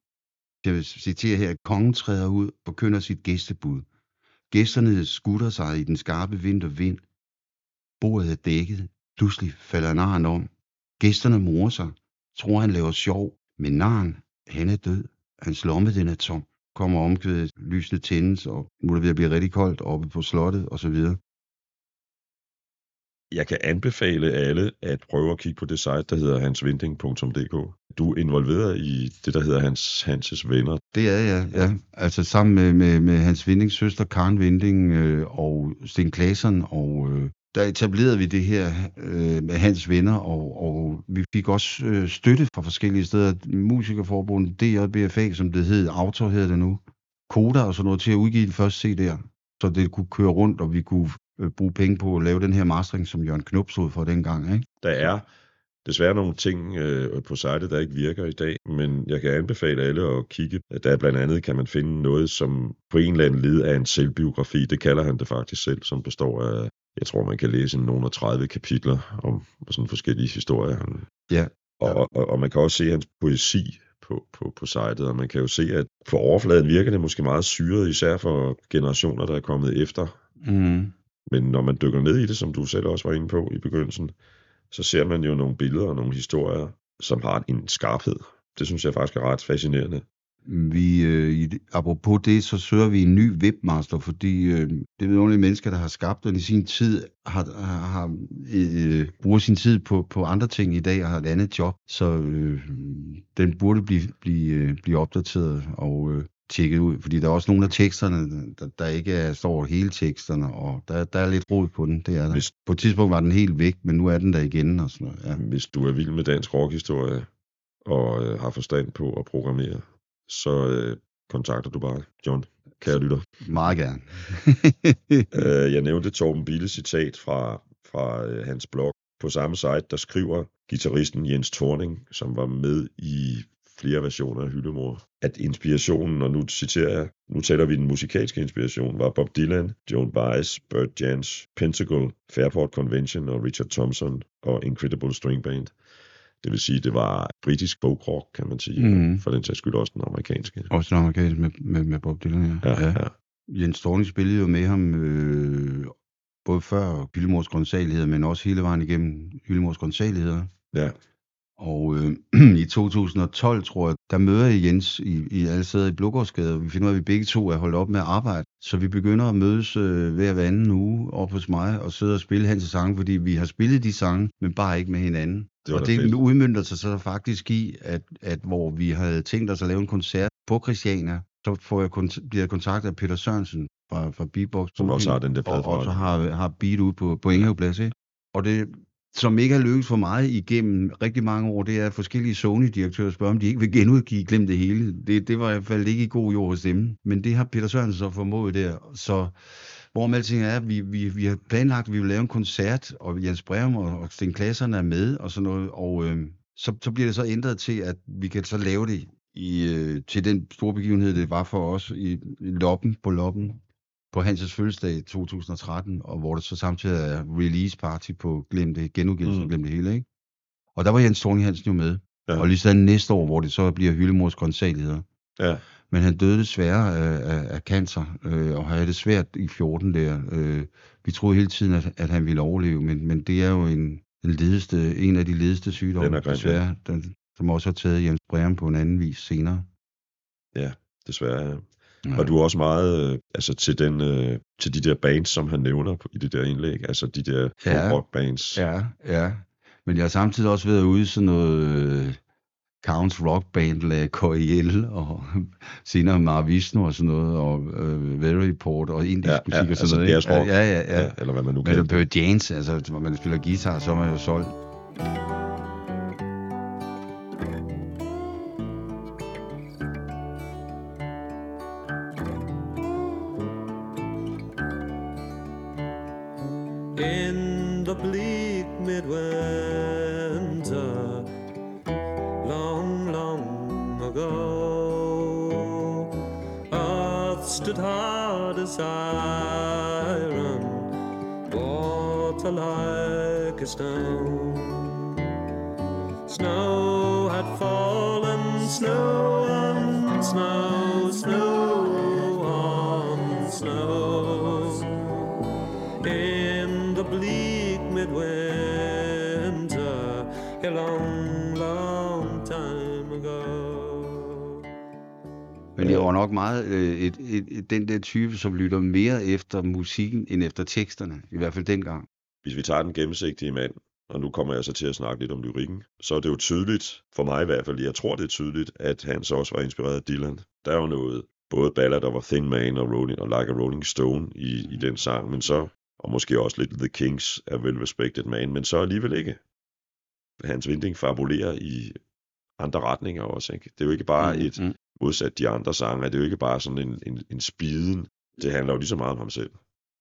Jeg vil citere her, kongen træder ud og kønner sit gæstebud. Gæsterne skutter sig i den skarpe vintervind. Bordet er dækket. Pludselig falder naren om. Gæsterne morer sig. Tror han laver sjov. Men naren, han er død. Hans lomme, den er tom. Kommer omkvædet, lysene tændes, og nu er det ved at blive rigtig koldt oppe på slottet, og så videre. Jeg kan anbefale alle at prøve at kigge på det site, der hedder hansvinding.dk. Du er involveret i det, der hedder Hans Hanses Venner. Det er jeg, ja. Altså sammen med, med, med Hans Vindings søster Karen Vinding øh, og Sten Klaseren, og øh, der etablerede vi det her øh, med Hans Venner, og, og vi fik også øh, støtte fra forskellige steder. Musikerforbundet, DJBFA, som det hed, Autor hedder det nu, Koda og sådan noget, til at udgive den første CD'er, så det kunne køre rundt, og vi kunne øh, bruge penge på at lave den her mastering, som Jørgen Knop stod for dengang, ikke? Der er desværre nogle ting øh, på sitet, der ikke virker i dag, men jeg kan anbefale alle at kigge. Der blandt andet kan man finde noget, som på en eller anden led er en selvbiografi. Det kalder han det faktisk selv, som består af, jeg tror man kan læse nogle af 30 kapitler om sådan forskellige historier. Ja. Og, og, og man kan også se hans poesi på, på, på sitet, og man kan jo se, at på overfladen virker det måske meget syret, især for generationer, der er kommet efter. Mm. Men når man dykker ned i det, som du selv også var inde på i begyndelsen, så ser man jo nogle billeder og nogle historier, som har en skarphed. Det synes jeg faktisk er ret fascinerende. Vi, øh, i, apropos det, så søger vi en ny webmaster, fordi øh, det er nogle mennesker, der har skabt den i sin tid, har, har, har øh, bruger sin tid på, på andre ting i dag og har et andet job, så øh, den burde blive, blive, øh, blive opdateret og øh, tjekket ud, fordi der er også nogle af teksterne, der, der ikke er, står hele teksterne, og der, der er lidt rod på den, det er der. Hvis- På et tidspunkt var den helt væk, men nu er den der igen og sådan noget. Ja. Hvis du er vild med dansk rockhistorie og øh, har forstand på at programmere, så øh, kontakter du bare John, kære lytter. Meget gerne. Øh, jeg nævnte Torben Bille citat fra, fra øh, hans blog. På samme site, der skriver gitarristen Jens Thorning, som var med i flere versioner af Hyllemor, at inspirationen, og nu citerer jeg, nu taler vi den musikalske inspiration, var Bob Dylan, Joan Baez, Burt Jans, Pentacle, Fairport Convention og Richard Thompson og Incredible String Band. Det vil sige, det var britisk folk rock, kan man sige, Mhm. for den sags skyld også den amerikanske. Også den amerikanske med, med, med Bob Dylan, ja. Ja, ja. Jens Thorning spillede jo med ham øh, både før Hyllemors Grønsageligheder, men også hele vejen igennem Hyllemors Grønsageligheder. ja. Og øh, i 2012, tror jeg, der møder jeg Jens i, i alle steder i Blågårdsgade, og vi finder ud af, at vi begge to er holdt op med at arbejde. Så vi begynder at mødes øh, hver hver anden uge op hos mig og sidde og spille hans sange, fordi vi har spillet de sange, men bare ikke med hinanden. Det og det fedt. udmyndter sig så faktisk i, at, at hvor vi havde tænkt os at lave en koncert på Christiania, så får jeg kont- bliver jeg kontaktet af Peter Sørensen fra, fra Beatbox. Som også har den der og, og så har, har beat ude på, på Enghave ikke? Og det, som ikke har lykkes for mig igennem rigtig mange år, det er forskellige Sony-direktører spørger, om de ikke vil genudgive Glem det hele. Det, det var i hvert fald ikke i god jord hos dem. Men det har Peter Sørensen så formået der. Så hvorom alting er, vi, vi, vi har planlagt, at vi vil lave en koncert, og Jens Breum og, og Sten Klasserne er med, og sådan noget. Og øh, så, så bliver det så ændret til, at vi kan så lave det i, øh, til den store begivenhed, det var for os i, i Loppen, på Loppen, på Hans' fødselsdag i 2013, og hvor det så samtidig er release party på Glem det, genudgivelsen Mm. Glem det hele, ikke? Og der var Jens Thorning Hansen jo med. Ja. Og lige sådan næste år, hvor det så bliver Hyllemors konsaligheder. Ja, Men han døde desværre af, af, af cancer, øh, og havde det svært i 14 der. Øh, vi troede hele tiden, at, at han ville overleve, men, men det er jo en, den ledeste, en af de ledeste sygdomme, Den er grim, ja. desværre, den, som også har taget Jens Breum på en anden vis senere. desværre. Ja. Ja. Og du er også meget øh, altså til, den, øh, til de der bands, som han nævner på- i det der indlæg. Altså de der Ja. rock bands. Ja, ja. Men jeg har samtidig også været ude i sådan noget øh, Counts Rock Band, La KIL, og senere Maravishnu og sådan noget, og øh, Very Report, og indisk Ja, ja, ja, musik og sådan altså noget. jazzrock. Ja, ja, ja. ja. Eller hvad man nu Men kan. det er Janes, altså, hvor man spiller guitar, så er man jo solgt. Øh, den der type, som lytter mere efter musikken, end efter teksterne. I hvert fald dengang. Hvis vi tager den gennemsigtige mand, og nu kommer jeg så til at snakke lidt om lyrikken, så er det jo tydeligt, for mig i hvert fald, jeg tror det er tydeligt, at han så også var inspireret af Dylan. Der er jo noget, både ballad var Thin Man og, Rolling, og Like a Rolling Stone i, i den sang, men så, og måske også lidt The Kings er Well Respected Man, men så alligevel ikke. Hans Vinding fabulerer i andre retninger også, ikke? Det er jo ikke bare et, Mm. modsat de andre sange, det er jo ikke bare sådan en, en, en spiden. Det handler jo lige så meget om ham selv.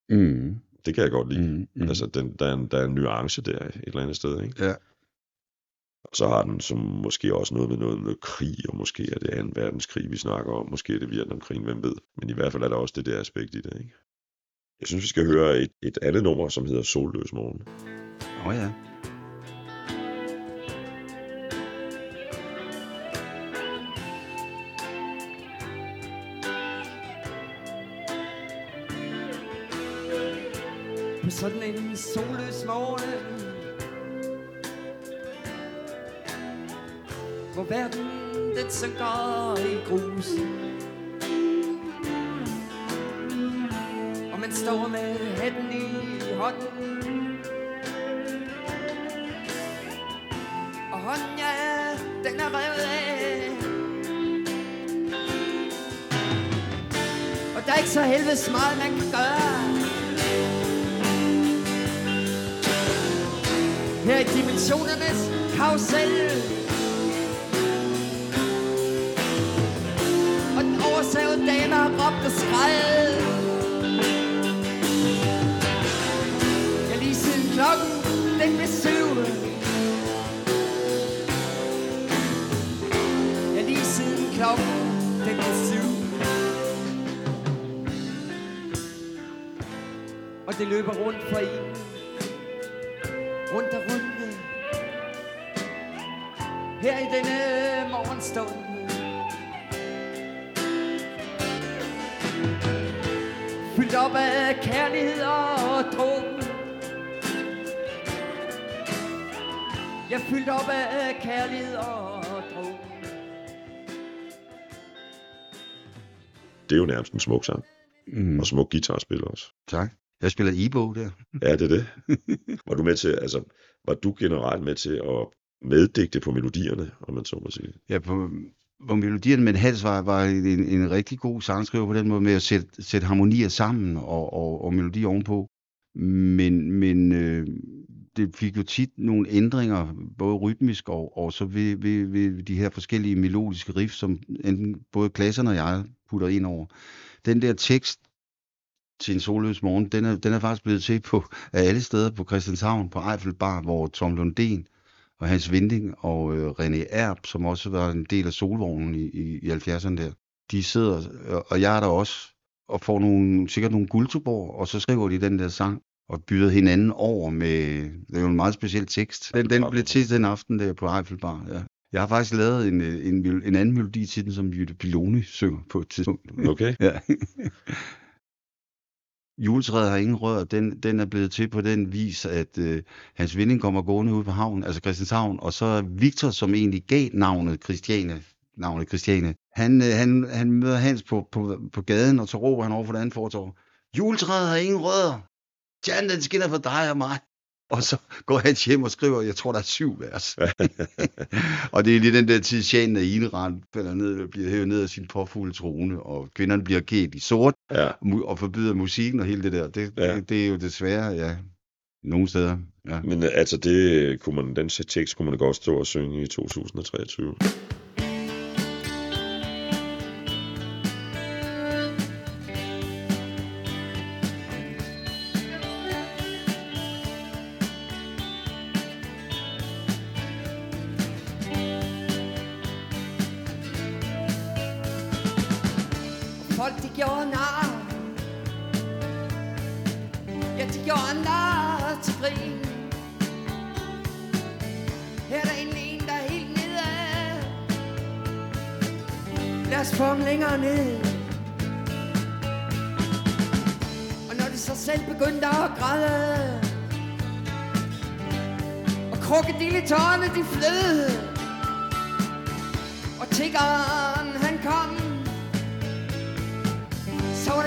Mm. Det kan jeg godt lide. Mm. Mm. Altså, den, der, er en, der er en nuance der et eller andet sted, ikke? Ja. Og så har den som måske også noget med noget med krig, og måske er det 2. verdenskrig, vi snakker om, måske er det Vietnamkrigen, hvem ved. Men i hvert fald er der også det der aspekt i det, ikke? Jeg synes, vi skal høre et, et andet nummer, som hedder Solløs Morgen. Åh oh, ja. På sådan en solløs morgen. Hvor verden den synker i grus. Og man står med hatten i hånden. Og hånden, ja, den er revet af. Og der er ikke så helvedes meget, man kan gøre. Her i dimensionernes karusel. Og den oversavede dame har råbt og skrejet Jeg lige siden klokken den blev syv. Jeg lige siden klokken den blev syv. Og det løber rundt for en. Her i denne morgenstund. Fyldt op af kærlighed og dråben. Jeg er fyldt op af kærlighed og dråben. Det er jo nærmest en smuk sang, Mm. og smuk guitarspil også. Tak. Jeg spiller e-bog der. Ja, det er det. Var du med til, altså, var du generelt med til at meddigte på melodierne, om man så må sige? Ja, på, på melodierne, men Hals var, var en, en rigtig god sangskriver på den måde med at sætte, sætte harmonier sammen og, og, og melodi ovenpå. Men, men øh, det fik jo tit nogle ændringer, både rytmisk og, og så ved, ved, ved de her forskellige melodiske riff, som enten både klasserne og jeg putter ind over. Den der tekst til en solløs morgen, den er, den er faktisk blevet til på af alle steder på Christianshavn, på Eiffel Bar, hvor Tom Lundén og Hans Vinding og øh, René Erb, som også var en del af solvognen i, i, i 70'erne der, de sidder, og- og jeg er der også, og får nogle, sikkert nogle guldtuborg, og så skriver de den der sang. og byder hinanden over med, det er jo en meget speciel tekst. Den, den blev til den aften der på Eiffelbar, ja. Jeg har faktisk lavet en, øh, en, en anden melodi til den, som Jytte Piloni synger på et tidspunkt. Okay. Ja. Juletræet har ingen rør, Den, den er blevet til på den vis, at øh, hans vinding kommer gående ud på havnen, altså Christianshavn, og så er Victor, som egentlig gav navnet Christiane, navnet Christiane, han, øh, han, han møder Hans på, på, på gaden, og så råber han over for det andet fortår, Juletræet har ingen rødder. Stjernen, den skinner for dig og mig. Og så går han hjem og skriver, jeg tror, der er syv vers. og det er lige den der tid, Shanen af Ineran falder ned, bliver hævet ned af sin påfulde trone, og kvinderne bliver kædt i sort, Ja. og forbyder musikken og hele det der. Det, Ja. ja. det, det er jo desværre, ja, nogle steder. Ja. Men øh, altså, det kunne man, den tekst kunne man godt stå og synge i 2023.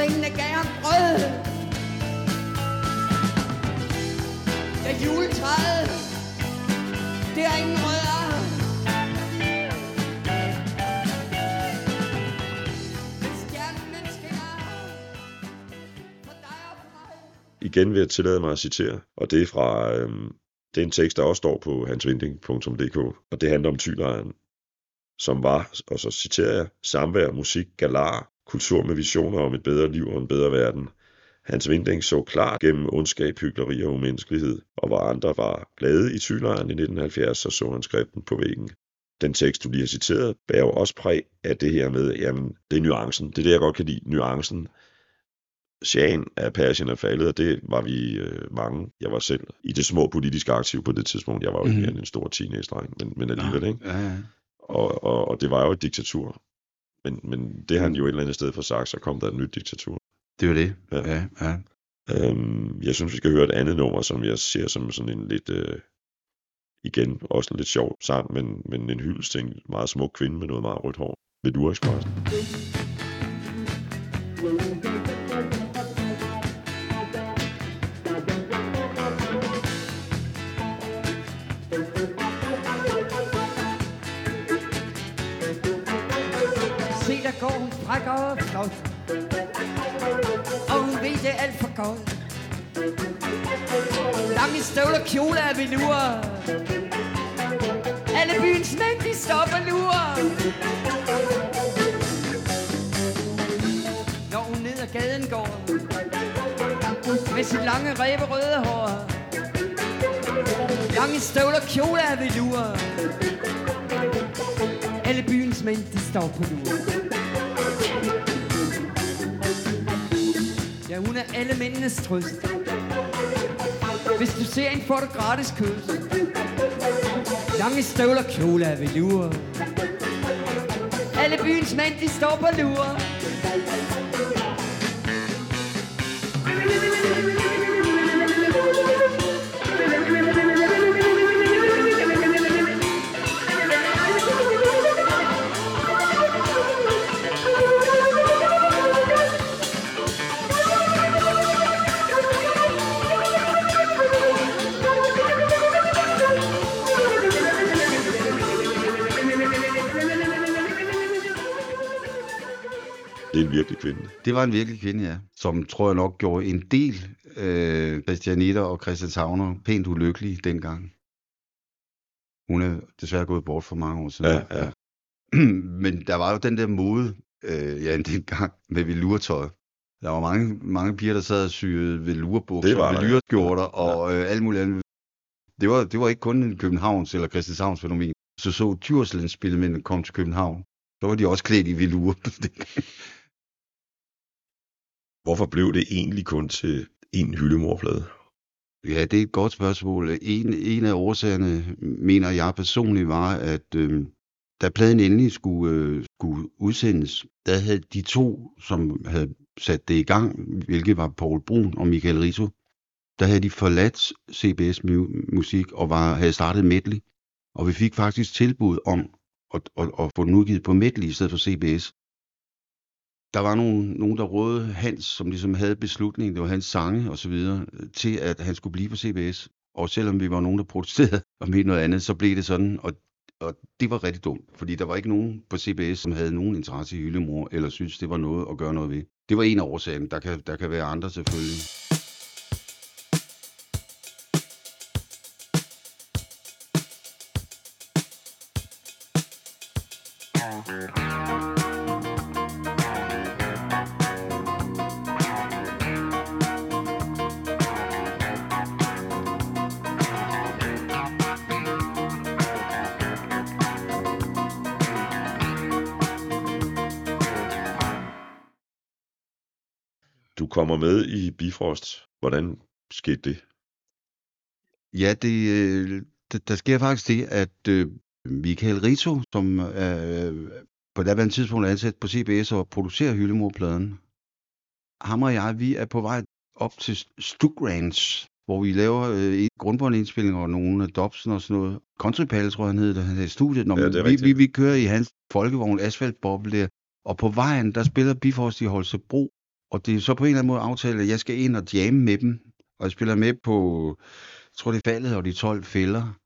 drengene var der ingen, der gav ham brød. Juletræet, det er ingen rødder. For dig mig. Igen vil jeg tillade mig at citere, og det er fra øhm, det er en tekst, der også står på hansvinding.dk, og det handler om tylejren, som var, og så citerer jeg, samvær, musik, galar, kultur med visioner om et bedre liv og en bedre verden. Hans Vinding så klart gennem ondskab, hyggeleri og umenneskelighed, og hvor andre var glade i tylejren i 1970, så så han skriften på væggen. Den tekst, du lige har citeret, bærer jo også præg af det her med, jamen, det er nuancen. Det er det, jeg godt kan lide, nuancen. Shagen af Persien er faldet, og det var vi øh, mange. Jeg var selv i det små politiske aktiv på det tidspunkt. Jeg var jo ikke Mhm. mere end en stor teenage-dreng, men, men alligevel, ikke? Ja, ja. Og, og, og det var jo et diktatur. Men, men det har han jo et eller andet sted for sagt, så kom der et nyt diktatur. Det var det. Ja. Ja, ja. Øhm, jeg synes, vi skal høre et andet nummer, som jeg ser som sådan en lidt, øh, igen, også en lidt sjov sang, men, men en hyldest til en meget smuk kvinde med noget meget rødt hår. Ved du og. Og hun ved, det er alt for godt. Lange støvler, kjole af velour. Alle byens mænd, de stopper lurer. Når hun ned ad gaden går. Med sit lange ræberøde hår. Lange støvler, kjole af velour. Alle byens mænd, de står på lur. Ja, hun er alle mændenes trøst. Hvis du ser en, får du gratis kys. Lange støvler, kjole af velour. Alle byens mænd, de står på lure. Det var en virkelig kvinde, ja. Som tror jeg nok gjorde en del øh, Christianitter og Christianshavner pænt ulykkelige dengang. Hun er desværre gået bort for mange år siden. Ja, ja. Men der var jo den der mode, øh, ja, dengang med velurtøj. Der var mange, mange piger, der sad og syede velurbukser, der, ja. velurskjorter og øh, alt muligt andet. Det var, det var ikke kun en Københavns eller Christianshavns fænomen. Så så Djurslands spillemændene kom til København. Så var de også klædt i velur. Hvorfor blev det egentlig kun til en hyldemorplade? Ja, det er et godt spørgsmål. En, en af årsagerne, mener jeg personligt, var, at øh, da pladen endelig skulle, øh, skulle udsendes, der havde de to, som havde sat det i gang, hvilket var Paul Brun og Michael Riso, der havde de forladt CBS Musik og var, havde startet Medley. Og vi fik faktisk tilbud om at, at, at få den udgivet på Medley i stedet for CBS. Der var nogen, nogen der rådede Hans, som ligesom havde beslutningen, det var hans sange og så videre, til at han skulle blive på CBS. Og selvom vi var nogen, der protesterede og mente noget andet, så blev det sådan, og, og det var rigtig dumt, fordi der var ikke nogen på CBS, som havde nogen interesse i Hyllemor, eller synes det var noget at gøre noget ved. Det var en af årsagerne, der kan, der kan være andre selvfølgelig. Kommer med i Bifrost. Hvordan skete det? Ja, det, øh, der, sker faktisk det, at øh, Michael Rito, som øh, på daværende tidspunkt er ansat på CBS og producerer Hyllemor-pladen, ham og jeg, vi er på vej op til Stuk Ranch, hvor vi laver øh, grundbåndindspilning og nogle af Dobson og sådan noget. Countrypal, tror jeg, han hed, da han havde studiet. Når Ja, det er vi, rigtigt. vi, vi kører i hans folkevogn, asfaltboble og på vejen, der spiller Bifrost i Holstebro, og det er så på en eller anden måde aftalt, at jeg skal ind og jamme med dem, og jeg spiller med på, jeg tror det er faldet og de 12 fælder,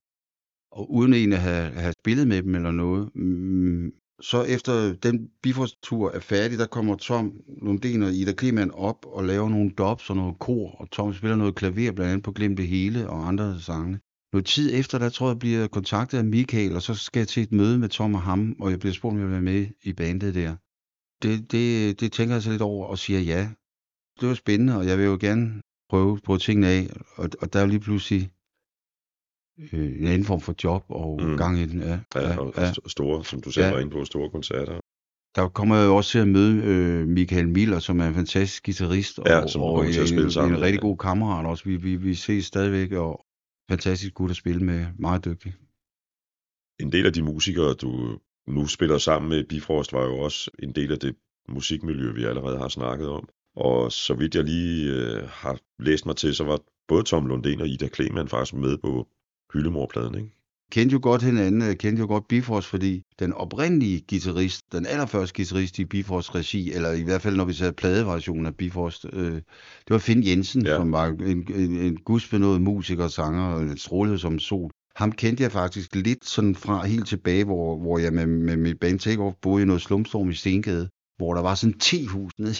og uden egentlig at have, have spillet med dem eller noget. Mm, så efter den Bifrost-tur er færdig, der kommer Tom Lundin og Ida Kleman op og laver nogle dobs og noget kor, og Tom spiller noget klaver, blandt andet på Glem det Hele og andre sange. Noget tid efter, der tror jeg, bliver kontaktet af Michael, og så skal jeg til et møde med Tom og ham, og jeg bliver spurgt, om jeg vil være med i bandet der. Det, det, det tænker jeg så lidt over og siger ja. Det var spændende, og jeg vil jo gerne prøve på tingene af, og, og der er jo lige pludselig øh, en anden form for job og Mm. gang i den. Ja, Ja, og, og st- store, som du selv Ja. var inde på, store koncerter. Der kommer jeg jo også til at møde øh, Michael Miller, som er en fantastisk guitarist, og, Ja, som og til at spille en, sammen en rigtig god kammerat også. Vi, vi, vi ses stadigvæk, og fantastisk gut at spille med. Meget dygtig. En del af de musikere, du nu spiller sammen med Bifrost, var jo også en del af det musikmiljø, vi allerede har snakket om. Og så vidt jeg lige øh, har læst mig til, så var både Tom Lundin og Ida Kleman faktisk med på Hyllemor-pladen, ikke? kendte jo godt hinanden, jeg kendte jo godt Bifrost, fordi den oprindelige guitarist, den allerførste guitarist i Bifrost regi, eller i hvert fald når vi sagde pladeversionen af Bifrost, øh, det var Finn Jensen, Ja. som var en, en, en gudsbenået musiker og sanger, og en strålede som sol. Ham kendte jeg faktisk lidt sådan fra helt tilbage, hvor, hvor jeg med, med mit band Takeoff boede i noget slumstorm i Stengade, hvor der var sådan en tehus nede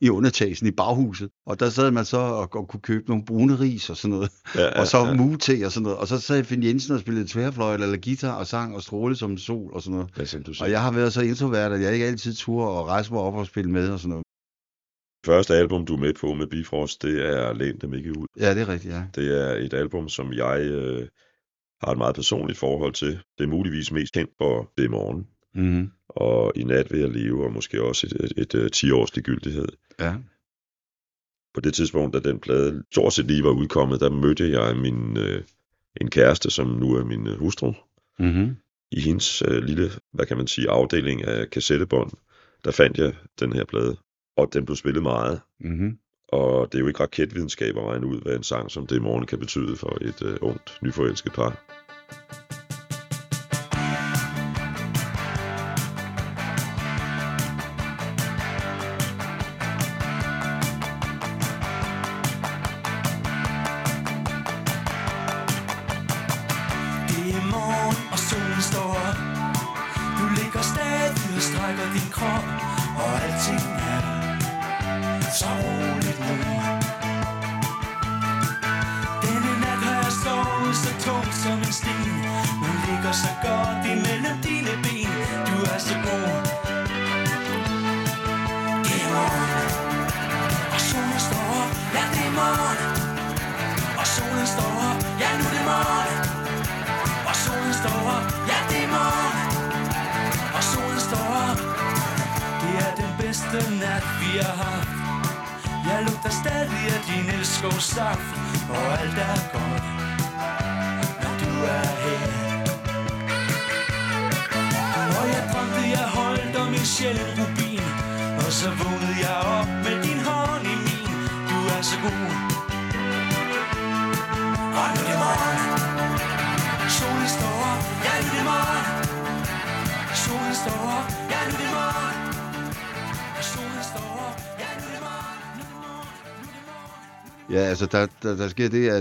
i undertagelsen i baghuset. Og der sad man så og, og kunne købe nogle brune ris og sådan noget Ja, og så ja. mute og sådan noget. Og så sad Finn Jensen og spillede tværfløjt eller guitar og sang og strålede som en sol og sådan noget. Ja, du Og jeg har været så introvert, at jeg ikke altid turde og rejse mig op og spille med og sådan noget. Første album, du er med på med Bifrost, det er Læn dem ikke ud. Ja, det er rigtigt, ja. Det er et album, som jeg øh, har et meget personligt forhold til. Det er muligvis mest kendt for Det morgen, Mm-hmm. og I nat vil jeg leve, og måske også et, et, et, et 10-års ligegyldighed. Ja. På det tidspunkt, da den plade stort set lige var udkommet, der mødte jeg min, øh, en kæreste, som nu er min øh, hustru. Mm-hmm. I hendes øh, lille, hvad kan man sige, afdeling af kassettebånd, der fandt jeg den her plade, og den blev spillet meget. Mm-hmm. Og det er jo ikke raketvidenskab at regne ud, hvad en sang som Det i morgen kan betyde for et øh, ungt, nyforelsket par.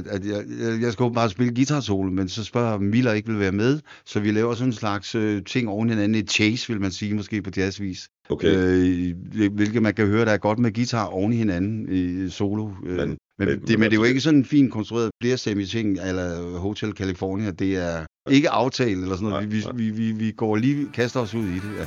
At, at jeg, jeg, skal åbenbart spille guitar-solo, men så spørger Miller ikke vil være med, så vi laver sådan en slags øh, ting oven i hinanden, et chase, vil man sige, måske på jazzvis. Okay. Øh, hvil- hvilket man kan høre, der er godt med guitar oven i hinanden i solo. Øh, Men- men, det, men men det er jo altså- ikke sådan en fint konstrueret flerstemmig ting, eller Hotel California. Det er ikke aftalt eller sådan noget. Nej, Vi, nej. vi, vi, vi går lige, kaster os ud i det. Ja.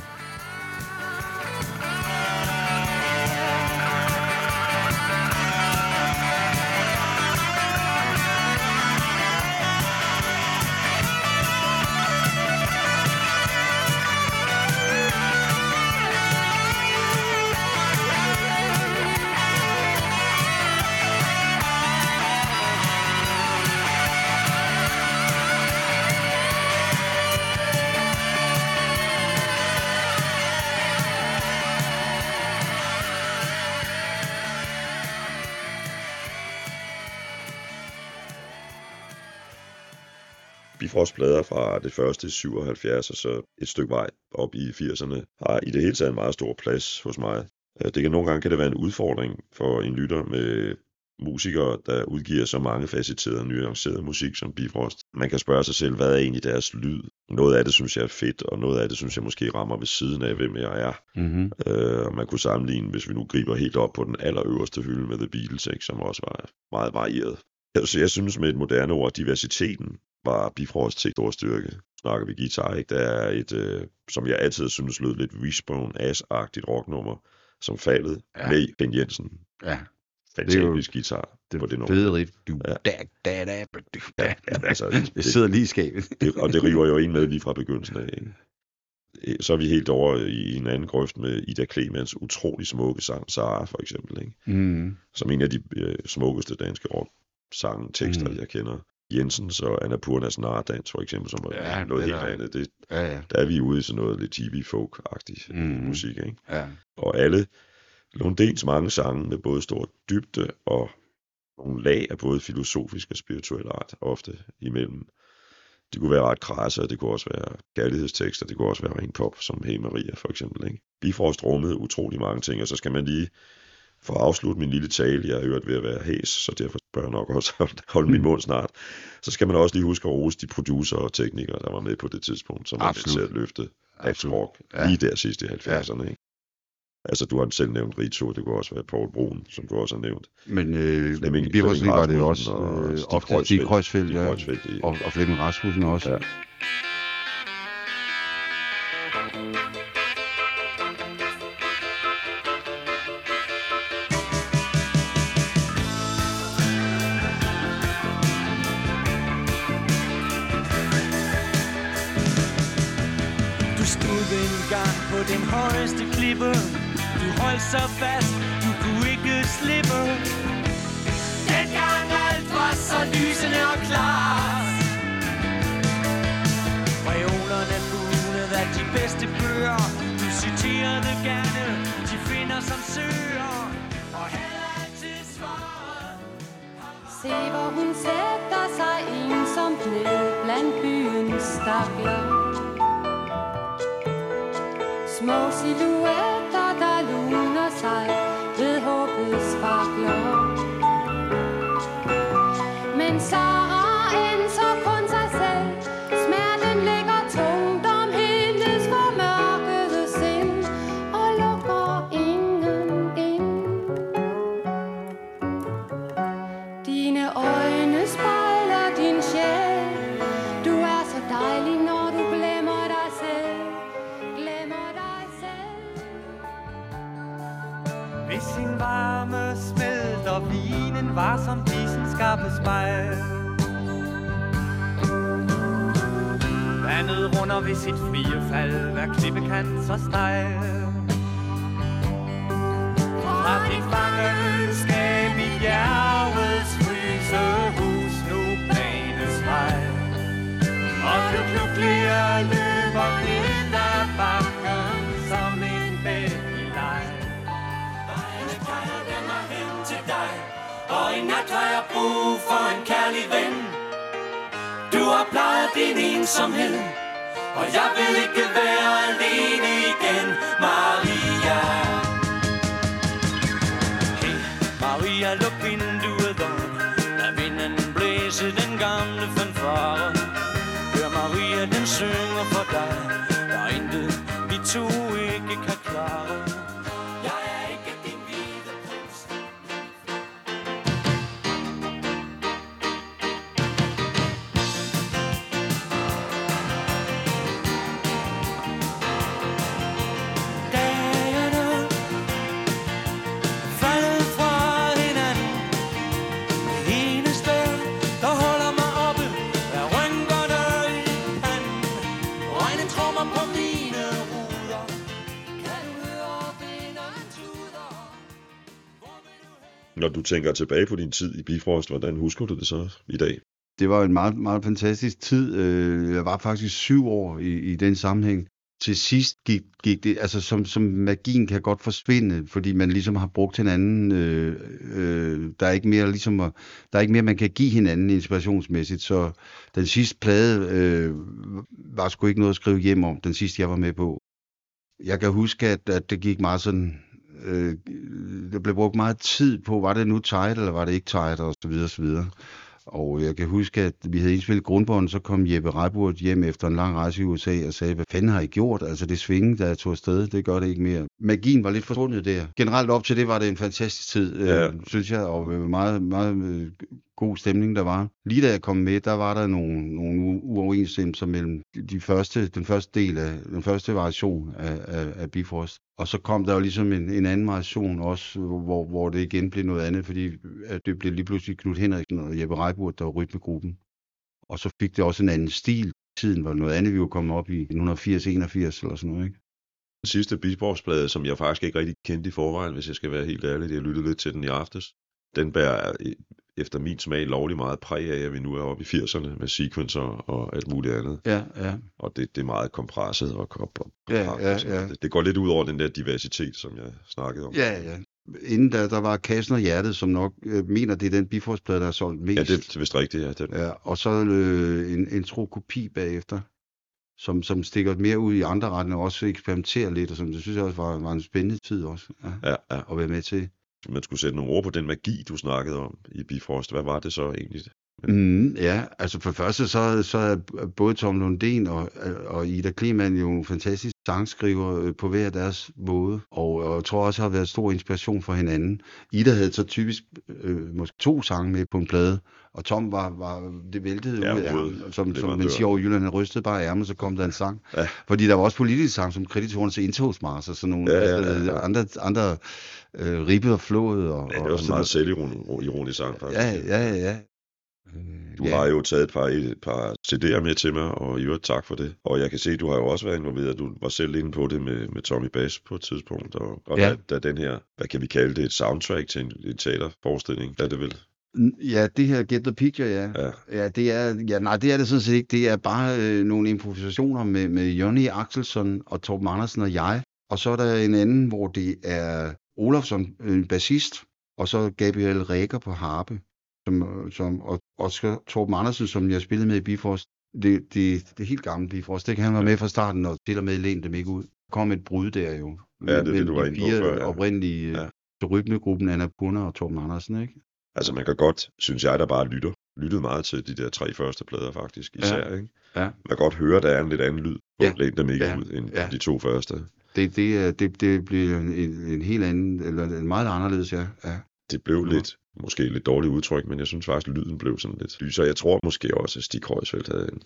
Bifrost plader fra det første 77 og så et stykke vej op i 80'erne har i det hele taget en meget stor plads hos mig. Øh, Det kan nogle gange kan det være en udfordring for en lytter med musikere, der udgiver så mange facetterede og nuancerede musik som Bifrost. Man kan spørge sig selv, hvad er egentlig deres lyd? Noget af det synes jeg er fedt, og noget af det synes jeg måske rammer ved siden af, hvem jeg er. Mm-hmm. Øh, og man kunne sammenligne, hvis vi nu griber helt op på den allerøverste hylde med The Beatles, ikke, som også var meget varieret. Altså, jeg synes med et moderne ord, diversiteten var Bifrost til stor styrke. Snakker vi guitar, ikke? Der er et, øh, som jeg altid synes lød lidt Wishbone ass-agtigt rocknummer, som faldet ja. Med Ben Jensen. Ja, Fantastisk guitar det på det er nummer. fede riff. Du, Ja. da, da, da, da. Ja, altså, Det det, sidder lige i skabet. det, og det river jo en med lige fra begyndelsen af. Ikke? Øh, Så er vi helt over i en anden grøft med Ida Clemens utrolig smukke sang, Sara for eksempel. Ikke? Mm. som en af de øh, smukkeste danske rock sange tekster, mm. Mm. jeg kender. Jensens og Annapurnas Nardans for eksempel, som er Ja, noget helt er- andet. Det, Ja, ja. der er vi ude i sådan noget lidt TV-folk-agtigt mm. Musik. Ikke? ja. Og alle Lundens mange sange med både stor dybde og nogle lag af både filosofisk og spirituel art ofte imellem. Det kunne være ret krasse, og det kunne også være kærlighedstekster, det kunne også være ren pop, som Hey Maria for eksempel. Ikke? Bifrost rummede utrolig mange ting, og så skal man lige for at afslutte min lille tale, jeg er hørt ved at være hæs, så derfor bør jeg nok også holde- min mund snart, så skal man også lige huske at rose de producer og teknikere, der var med på det tidspunkt, som var til at løfte Absolut. Ja. lige der sidst i 70'erne. Ikke? Altså, du har selv nævnt Rito, det kunne også være Paul Brun, som du også har nævnt. Men øh, Flemming- Flemming var det også og øh, Kreuzfeldt. Stig Kreuzfeldt, ja. Og, og Flemming Rasmussen også. Ja. Gang på den højeste klippe. Du holdt så fast, du kunne ikke slippe. Dengang alt var så lysende og klart. Reolerne bundet af de bedste bøger. Du citerede gerne, de finder som søger. Og havde altid svaret. Se, hvor hun sætter sig ensomt ned blandt byens stakler. Små silhuetter, Vandet runder ved sit frie fald Hver klippekant så stejl Fra dit fangenskab i bjergets frysehus nu banes vej. Og du kluklier løber ned ad bakken som en bæk i leg. Vejene peger den mig hen til dig Og i nat har jeg brug for en kærlig ven. Du har plejet din ensomhed og jeg vil ikke være alene igen Maria. Hey Maria, luk vinduet op Lad vinden blæse den gamle fanfare. Hør Maria, den synger for dig. Du tænker tilbage på din tid i Bifrost, hvordan husker du det så i dag? Det var en meget, meget fantastisk tid. Øh, jeg var faktisk syv år i, i den sammenhæng. Til sidst gik, gik det, altså som, som magien kan godt forsvinde, fordi man ligesom har brugt hinanden. Øh, øh, der er ikke mere ligesom, der er ikke mere man kan give hinanden inspirationsmæssigt. Så den sidste plade øh, var sgu ikke noget at skrive hjem om. Den sidste jeg var med på. Jeg kan huske, at, at det gik meget sådan øh, der blev brugt meget tid på, var det nu tight, eller var det ikke tight, og så videre, og så videre. Og jeg kan huske, at vi havde indspillet grundbånd, så kom Jeppe Reiburt hjem efter en lang rejse i USA og sagde, hvad fanden har I gjort? Altså det svinge, der jeg tog afsted, det gør det ikke mere. Magien var lidt forsvundet der. Generelt op til det var det en fantastisk tid, Ja. ja. øh, synes jeg, og øh, meget, meget øh, god stemning der var. Lige da jeg kom med, der var der nogle, nogle uoverensstemmelser mellem de første, den første del af, den første variation af, af, af Bifrost. Og så kom der jo ligesom en, en anden variation også, hvor, hvor det igen blev noget andet, fordi at det blev lige pludselig Knud Henriksen og Jeppe Reiburt, der var rytmegruppen. Og så fik det også en anden stil. Tiden var noget andet, vi var kommet op i 1980-81 eller sådan noget, ikke? Den sidste Bisborgsplade, som jeg faktisk ikke rigtig kendte i forvejen, hvis jeg skal være helt ærlig, jeg lyttede lidt til den i aftes. Den bærer efter min smag lovlig meget præg af, at vi nu er oppe i 80'erne med sequencer og alt muligt andet. Ja, ja. Og det, det er meget kompresset og, og, og Ja, ja, ja. Det, det går lidt ud over den der diversitet, som jeg snakkede om. Ja, ja. Inden da, der var Kassen og Hjertet, som nok øh, mener, det er den Bifrostplade, der er solgt mest. Ja, det er vist rigtigt, ja. Den, Ja, og så øh, en, en tro kopi bagefter, som, som stikker mere ud i andre retninger, og også eksperimenterer lidt, og som det synes jeg også var, var en spændende tid også ja, ja, ja. at være med til. Man skulle sætte nogle ord på den magi, du snakkede om i Bifrost. Hvad var det så egentlig? Mm, ja, altså for det første så, så er både Tom Lundén og, og Ida Kleman jo fantastiske sangskriver øh, på hver deres måde, og, og jeg tror også har været stor inspiration for hinanden. Ida havde så typisk øh, måske to sange med på en plade, og Tom var, var det væltede Ja, ud af som, som man siger over Jylland, rystede bare ærmet, så kom der en sang. Ja. Fordi der var også politisk sang, som kreditorerne til indtogsmars og sådan nogle Ja, ja, ja, altså, ja. andre, andre øh, ribbet og flået. Og, Ja, det og, var sådan meget selvironisk sang, faktisk. Ja, ja, ja. Ja. Du har jo taget et par, et par CD'er med til mig, og i øvrigt tak for det. Og jeg kan se, at du har jo også været involveret. Du var selv inde på det med, med Tommy Bass på et tidspunkt. Og, og Ja. da, da den her, hvad kan vi kalde det, et soundtrack til en, en teaterforestilling, er det vel? Ja, det her Get the Picture, ja. Ja. Ja, det er, ja, nej, det er det sådan set ikke. Det er bare øh, nogle improvisationer med, med Jonny Axelsson og Torben Andersen og jeg. Og så er der en anden, hvor det er Olofsson, en bassist, og så Gabriel Rækker på harpe. Som, som, og, så Torben Andersen, som jeg spillede med i Bifrost. Det, det, det er helt gamle Bifrost. Det kan han være med fra starten, og til og med læne dem ikke ud. Der kom et brud der jo. Ja, det er det, du var de inde på fire før, ja. oprindelige Ja. ja. rytmegruppen Anna Purner og Torben Andersen, ikke? Altså man kan godt, synes jeg, der bare lytter, lyttede meget til de der tre første plader faktisk, især, ikke? Ja. Man kan godt høre, der er en lidt anden lyd på Ja. ja. dem ikke Ja. ud, end Ja. de to første. Det, det, det, det bliver en, en, en helt anden, eller en meget anderledes, ja. ja. Det blev Ja. lidt, måske lidt dårligt udtryk, men jeg synes faktisk, lyden blev sådan lidt lysere. Jeg tror måske også, at Stig Kreuzfeldt havde en,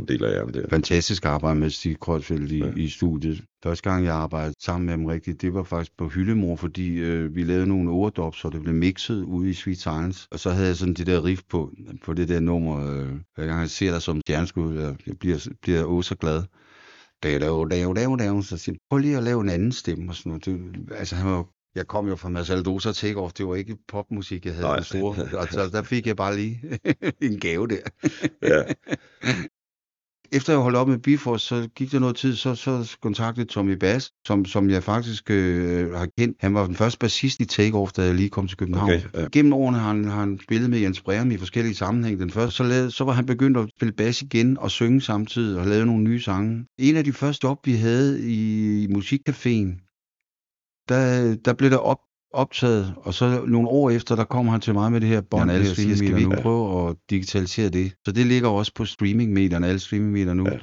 en del af æren der. Fantastisk arbejde med Stig Kreuzfeldt i, Ja. i studiet. Første gang, jeg arbejdede sammen med ham rigtigt, det var faktisk på Hyllemor, fordi øh, vi lavede nogle overdubs, så det blev mixet ude i Sweet Science. Og så havde jeg sådan det der riff på, på det der nummer, øh, hver gang jeg ser dig som stjerneskud, jeg, bliver, bliver også så glad. Dav, dav, dav, dav, dav. Så siger prøv lige at lave en anden stemme og sådan noget. Det, altså, han var Jeg kom jo fra Masaldosa Takeoff, det var ikke popmusik, jeg havde Nej. det store. Altså, der fik jeg bare lige en gave der. Ja, Efter jeg holdt op med Bifrost, så gik der noget tid, så, så kontaktede Tommy Bass, som, som jeg faktisk øh, har kendt. Han var den første bassist i Takeoff, da jeg lige kom til København. Okay, ja. Gennem årene har han, har han spillet med Jens Breum i forskellige sammenhænge. Den første, så, lavede, så var han begyndt at spille bas igen og synge samtidig og lave nogle nye sange. En af de første job, vi havde i Musikcaféen, der, der blev der op, optaget, og så nogle år efter, der kom han til mig med det her bånd, alle ja, siger, skal vi streamingmedier. prøve at digitalisere det? Så det ligger også på streamingmedierne, alle streamingmedier nu. Ja.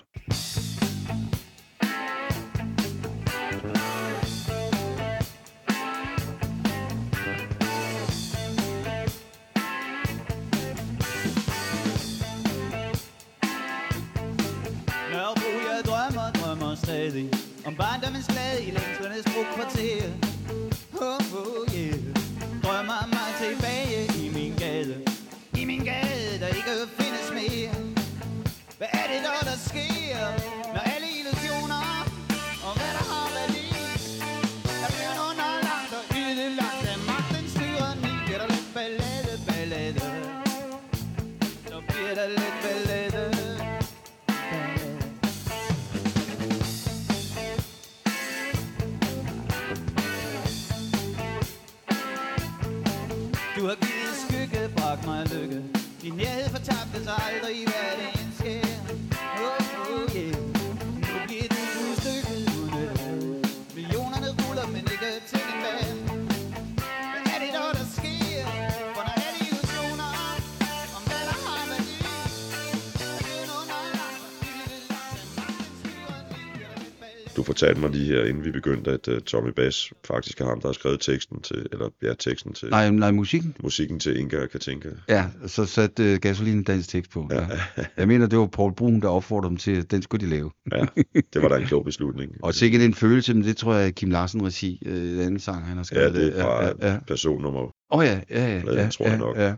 Fortalte mig lige her, inden vi begyndte, at uh, Tommy Bass faktisk er ham, der har skrevet teksten til, eller ja, teksten til Nej, nej, musikken? musikken til Inga og Katinka. Ja, så satte uh, gasolin dansk tekst på. Ja. Ja, Jeg mener, det var Paul Brun, der opfordrede dem til, at den skulle de lave. ja, det var da en klog beslutning. Og sikkert en følelse, men det tror jeg Kim Larsen regi, øh, den anden sang, han har Ja, skrevet. det er fra ja, ja, ja. personnummer. Åh oh, ja, ja, ja, Pladen, ja, tror jeg ja, nok. ja.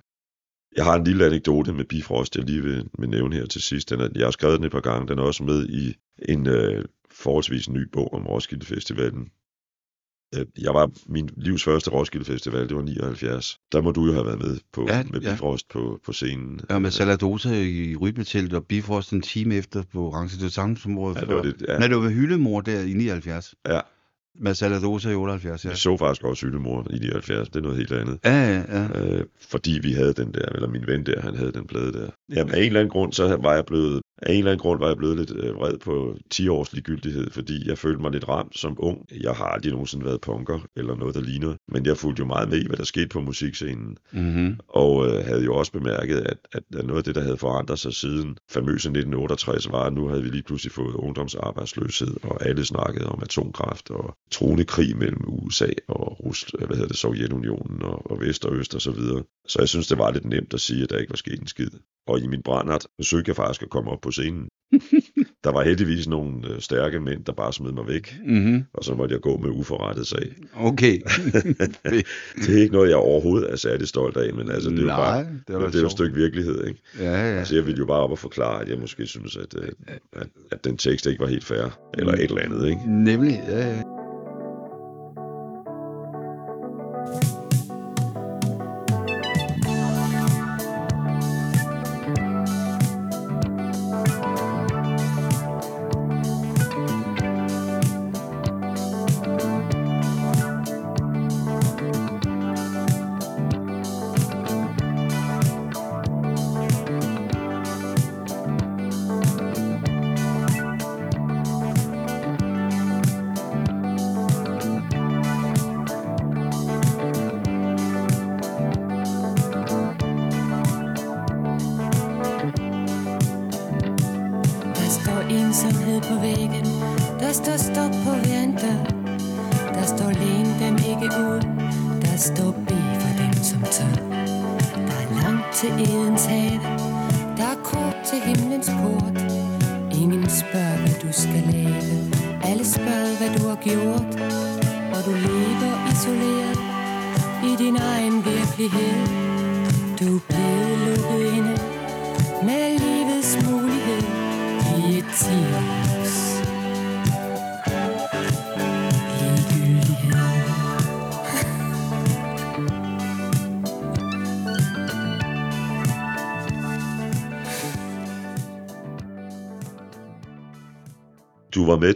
Jeg har en lille anekdote med Bifrost, jeg lige vil, vil nævne her til sidst. Den er, jeg har skrevet den et par gange. Den er også med i en øh, forholdsvis ny bog om Roskilde Festivalen. Øh, Jeg var min livs første Roskilde Festival, det var 79. Der må du jo have været med på Ja, med ja. Bifrost på, på scenen. Ja, med Saladosa i Rybeteltet og Bifrost en time efter på orange. Det samme som året Ja, det var det, ja. Nej, det var ved Hyldemor der i 79. Ja. Med Saladosa i 78, ja. Jeg så faktisk også Hyldemor i 79, det er noget helt andet. Ja, ja, ja. Øh, fordi vi havde den der, eller min ven der, han havde den plade der. Jamen af en eller anden grund, så var jeg blevet, af en eller anden grund var jeg blevet lidt øh, vred på 10 års ligegyldighed, fordi jeg følte mig lidt ramt som ung. Jeg har aldrig nogensinde været punker, eller noget, der ligner, men jeg fulgte jo meget med i, hvad der skete på musikscenen. Mm-hmm. Og øh, havde jo også bemærket, at, at noget af det, der havde forandret sig siden famøse 1968, var, at nu havde vi lige pludselig fået ungdomsarbejdsløshed, og alle snakkede om atomkraft og truende krig mellem USA og Rus, hvad hedder det, Sovjetunionen og, og Vest og Øst og så videre. Så jeg synes, det var lidt nemt at sige, at der ikke var sket en skid. Og i min brændert forsøgte jeg faktisk at komme op på scenen. der var heldigvis nogle øh, stærke mænd, der bare smed mig væk, Mm-hmm. og så måtte jeg gå med uforrettet sag. Okay. Det er ikke noget, jeg overhovedet er særlig stolt af, men altså, det er jo bare, det var det, er jo et stykke virkelighed, ikke? ja, ja. Altså, jeg ville jo bare op og forklare, at jeg måske synes, at, øh, at, at den tekst ikke var helt fair, eller et eller andet, ikke? Nemlig, ja, ja.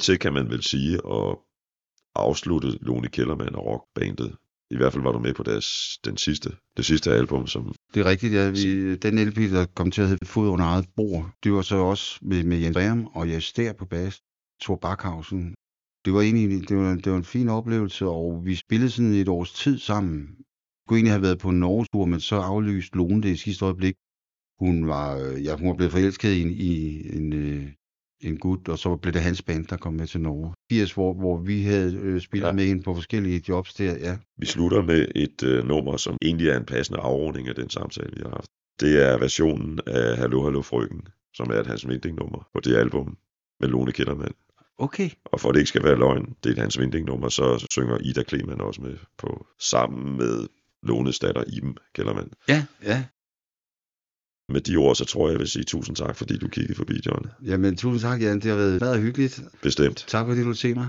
Til, kan man vel sige, at afslutte Lone Kellermann og rockbandet. I hvert fald var du med på deres, den sidste, det sidste album, som Det er rigtigt, ja. Vi, den LP, der kom til at hedde Fod under eget bord, det var så også med, med Jens Breum og Jes Stær på bas, Thor Backhausen. Det var egentlig det var, det var en fin oplevelse, og vi spillede sådan et års tid sammen. Vi kunne egentlig have været på en Norge-tur, men så aflyste Lone det i sidste øjeblik. Hun var, øh, ja, hun var blevet forelsket i en, i en, øh, en gut, og så blev det hans band, der kom med til Norge. 80, hvor, hvor vi havde øh, spillet Ja. med hende på forskellige jobs der, ja. Vi slutter med et øh, nummer, som egentlig er en passende afrunding af den samtale, vi har haft. Det er versionen af Hallo Hallo Frøken, som er et Hans Vinding-nummer på det album med Lone Kellermann. Okay. Og for at det ikke skal være løgn, det er et Hans Vinding-nummer, så synger Ida Kleman også med på, sammen med Lones datter Iben Kellermann. Ja, ja. Med de ord, så tror jeg, jeg vil sige tusind tak, fordi du kiggede forbi, John. Jamen, tusind tak, Jan. Det har været meget hyggeligt. Bestemt. Tak fordi du se mig.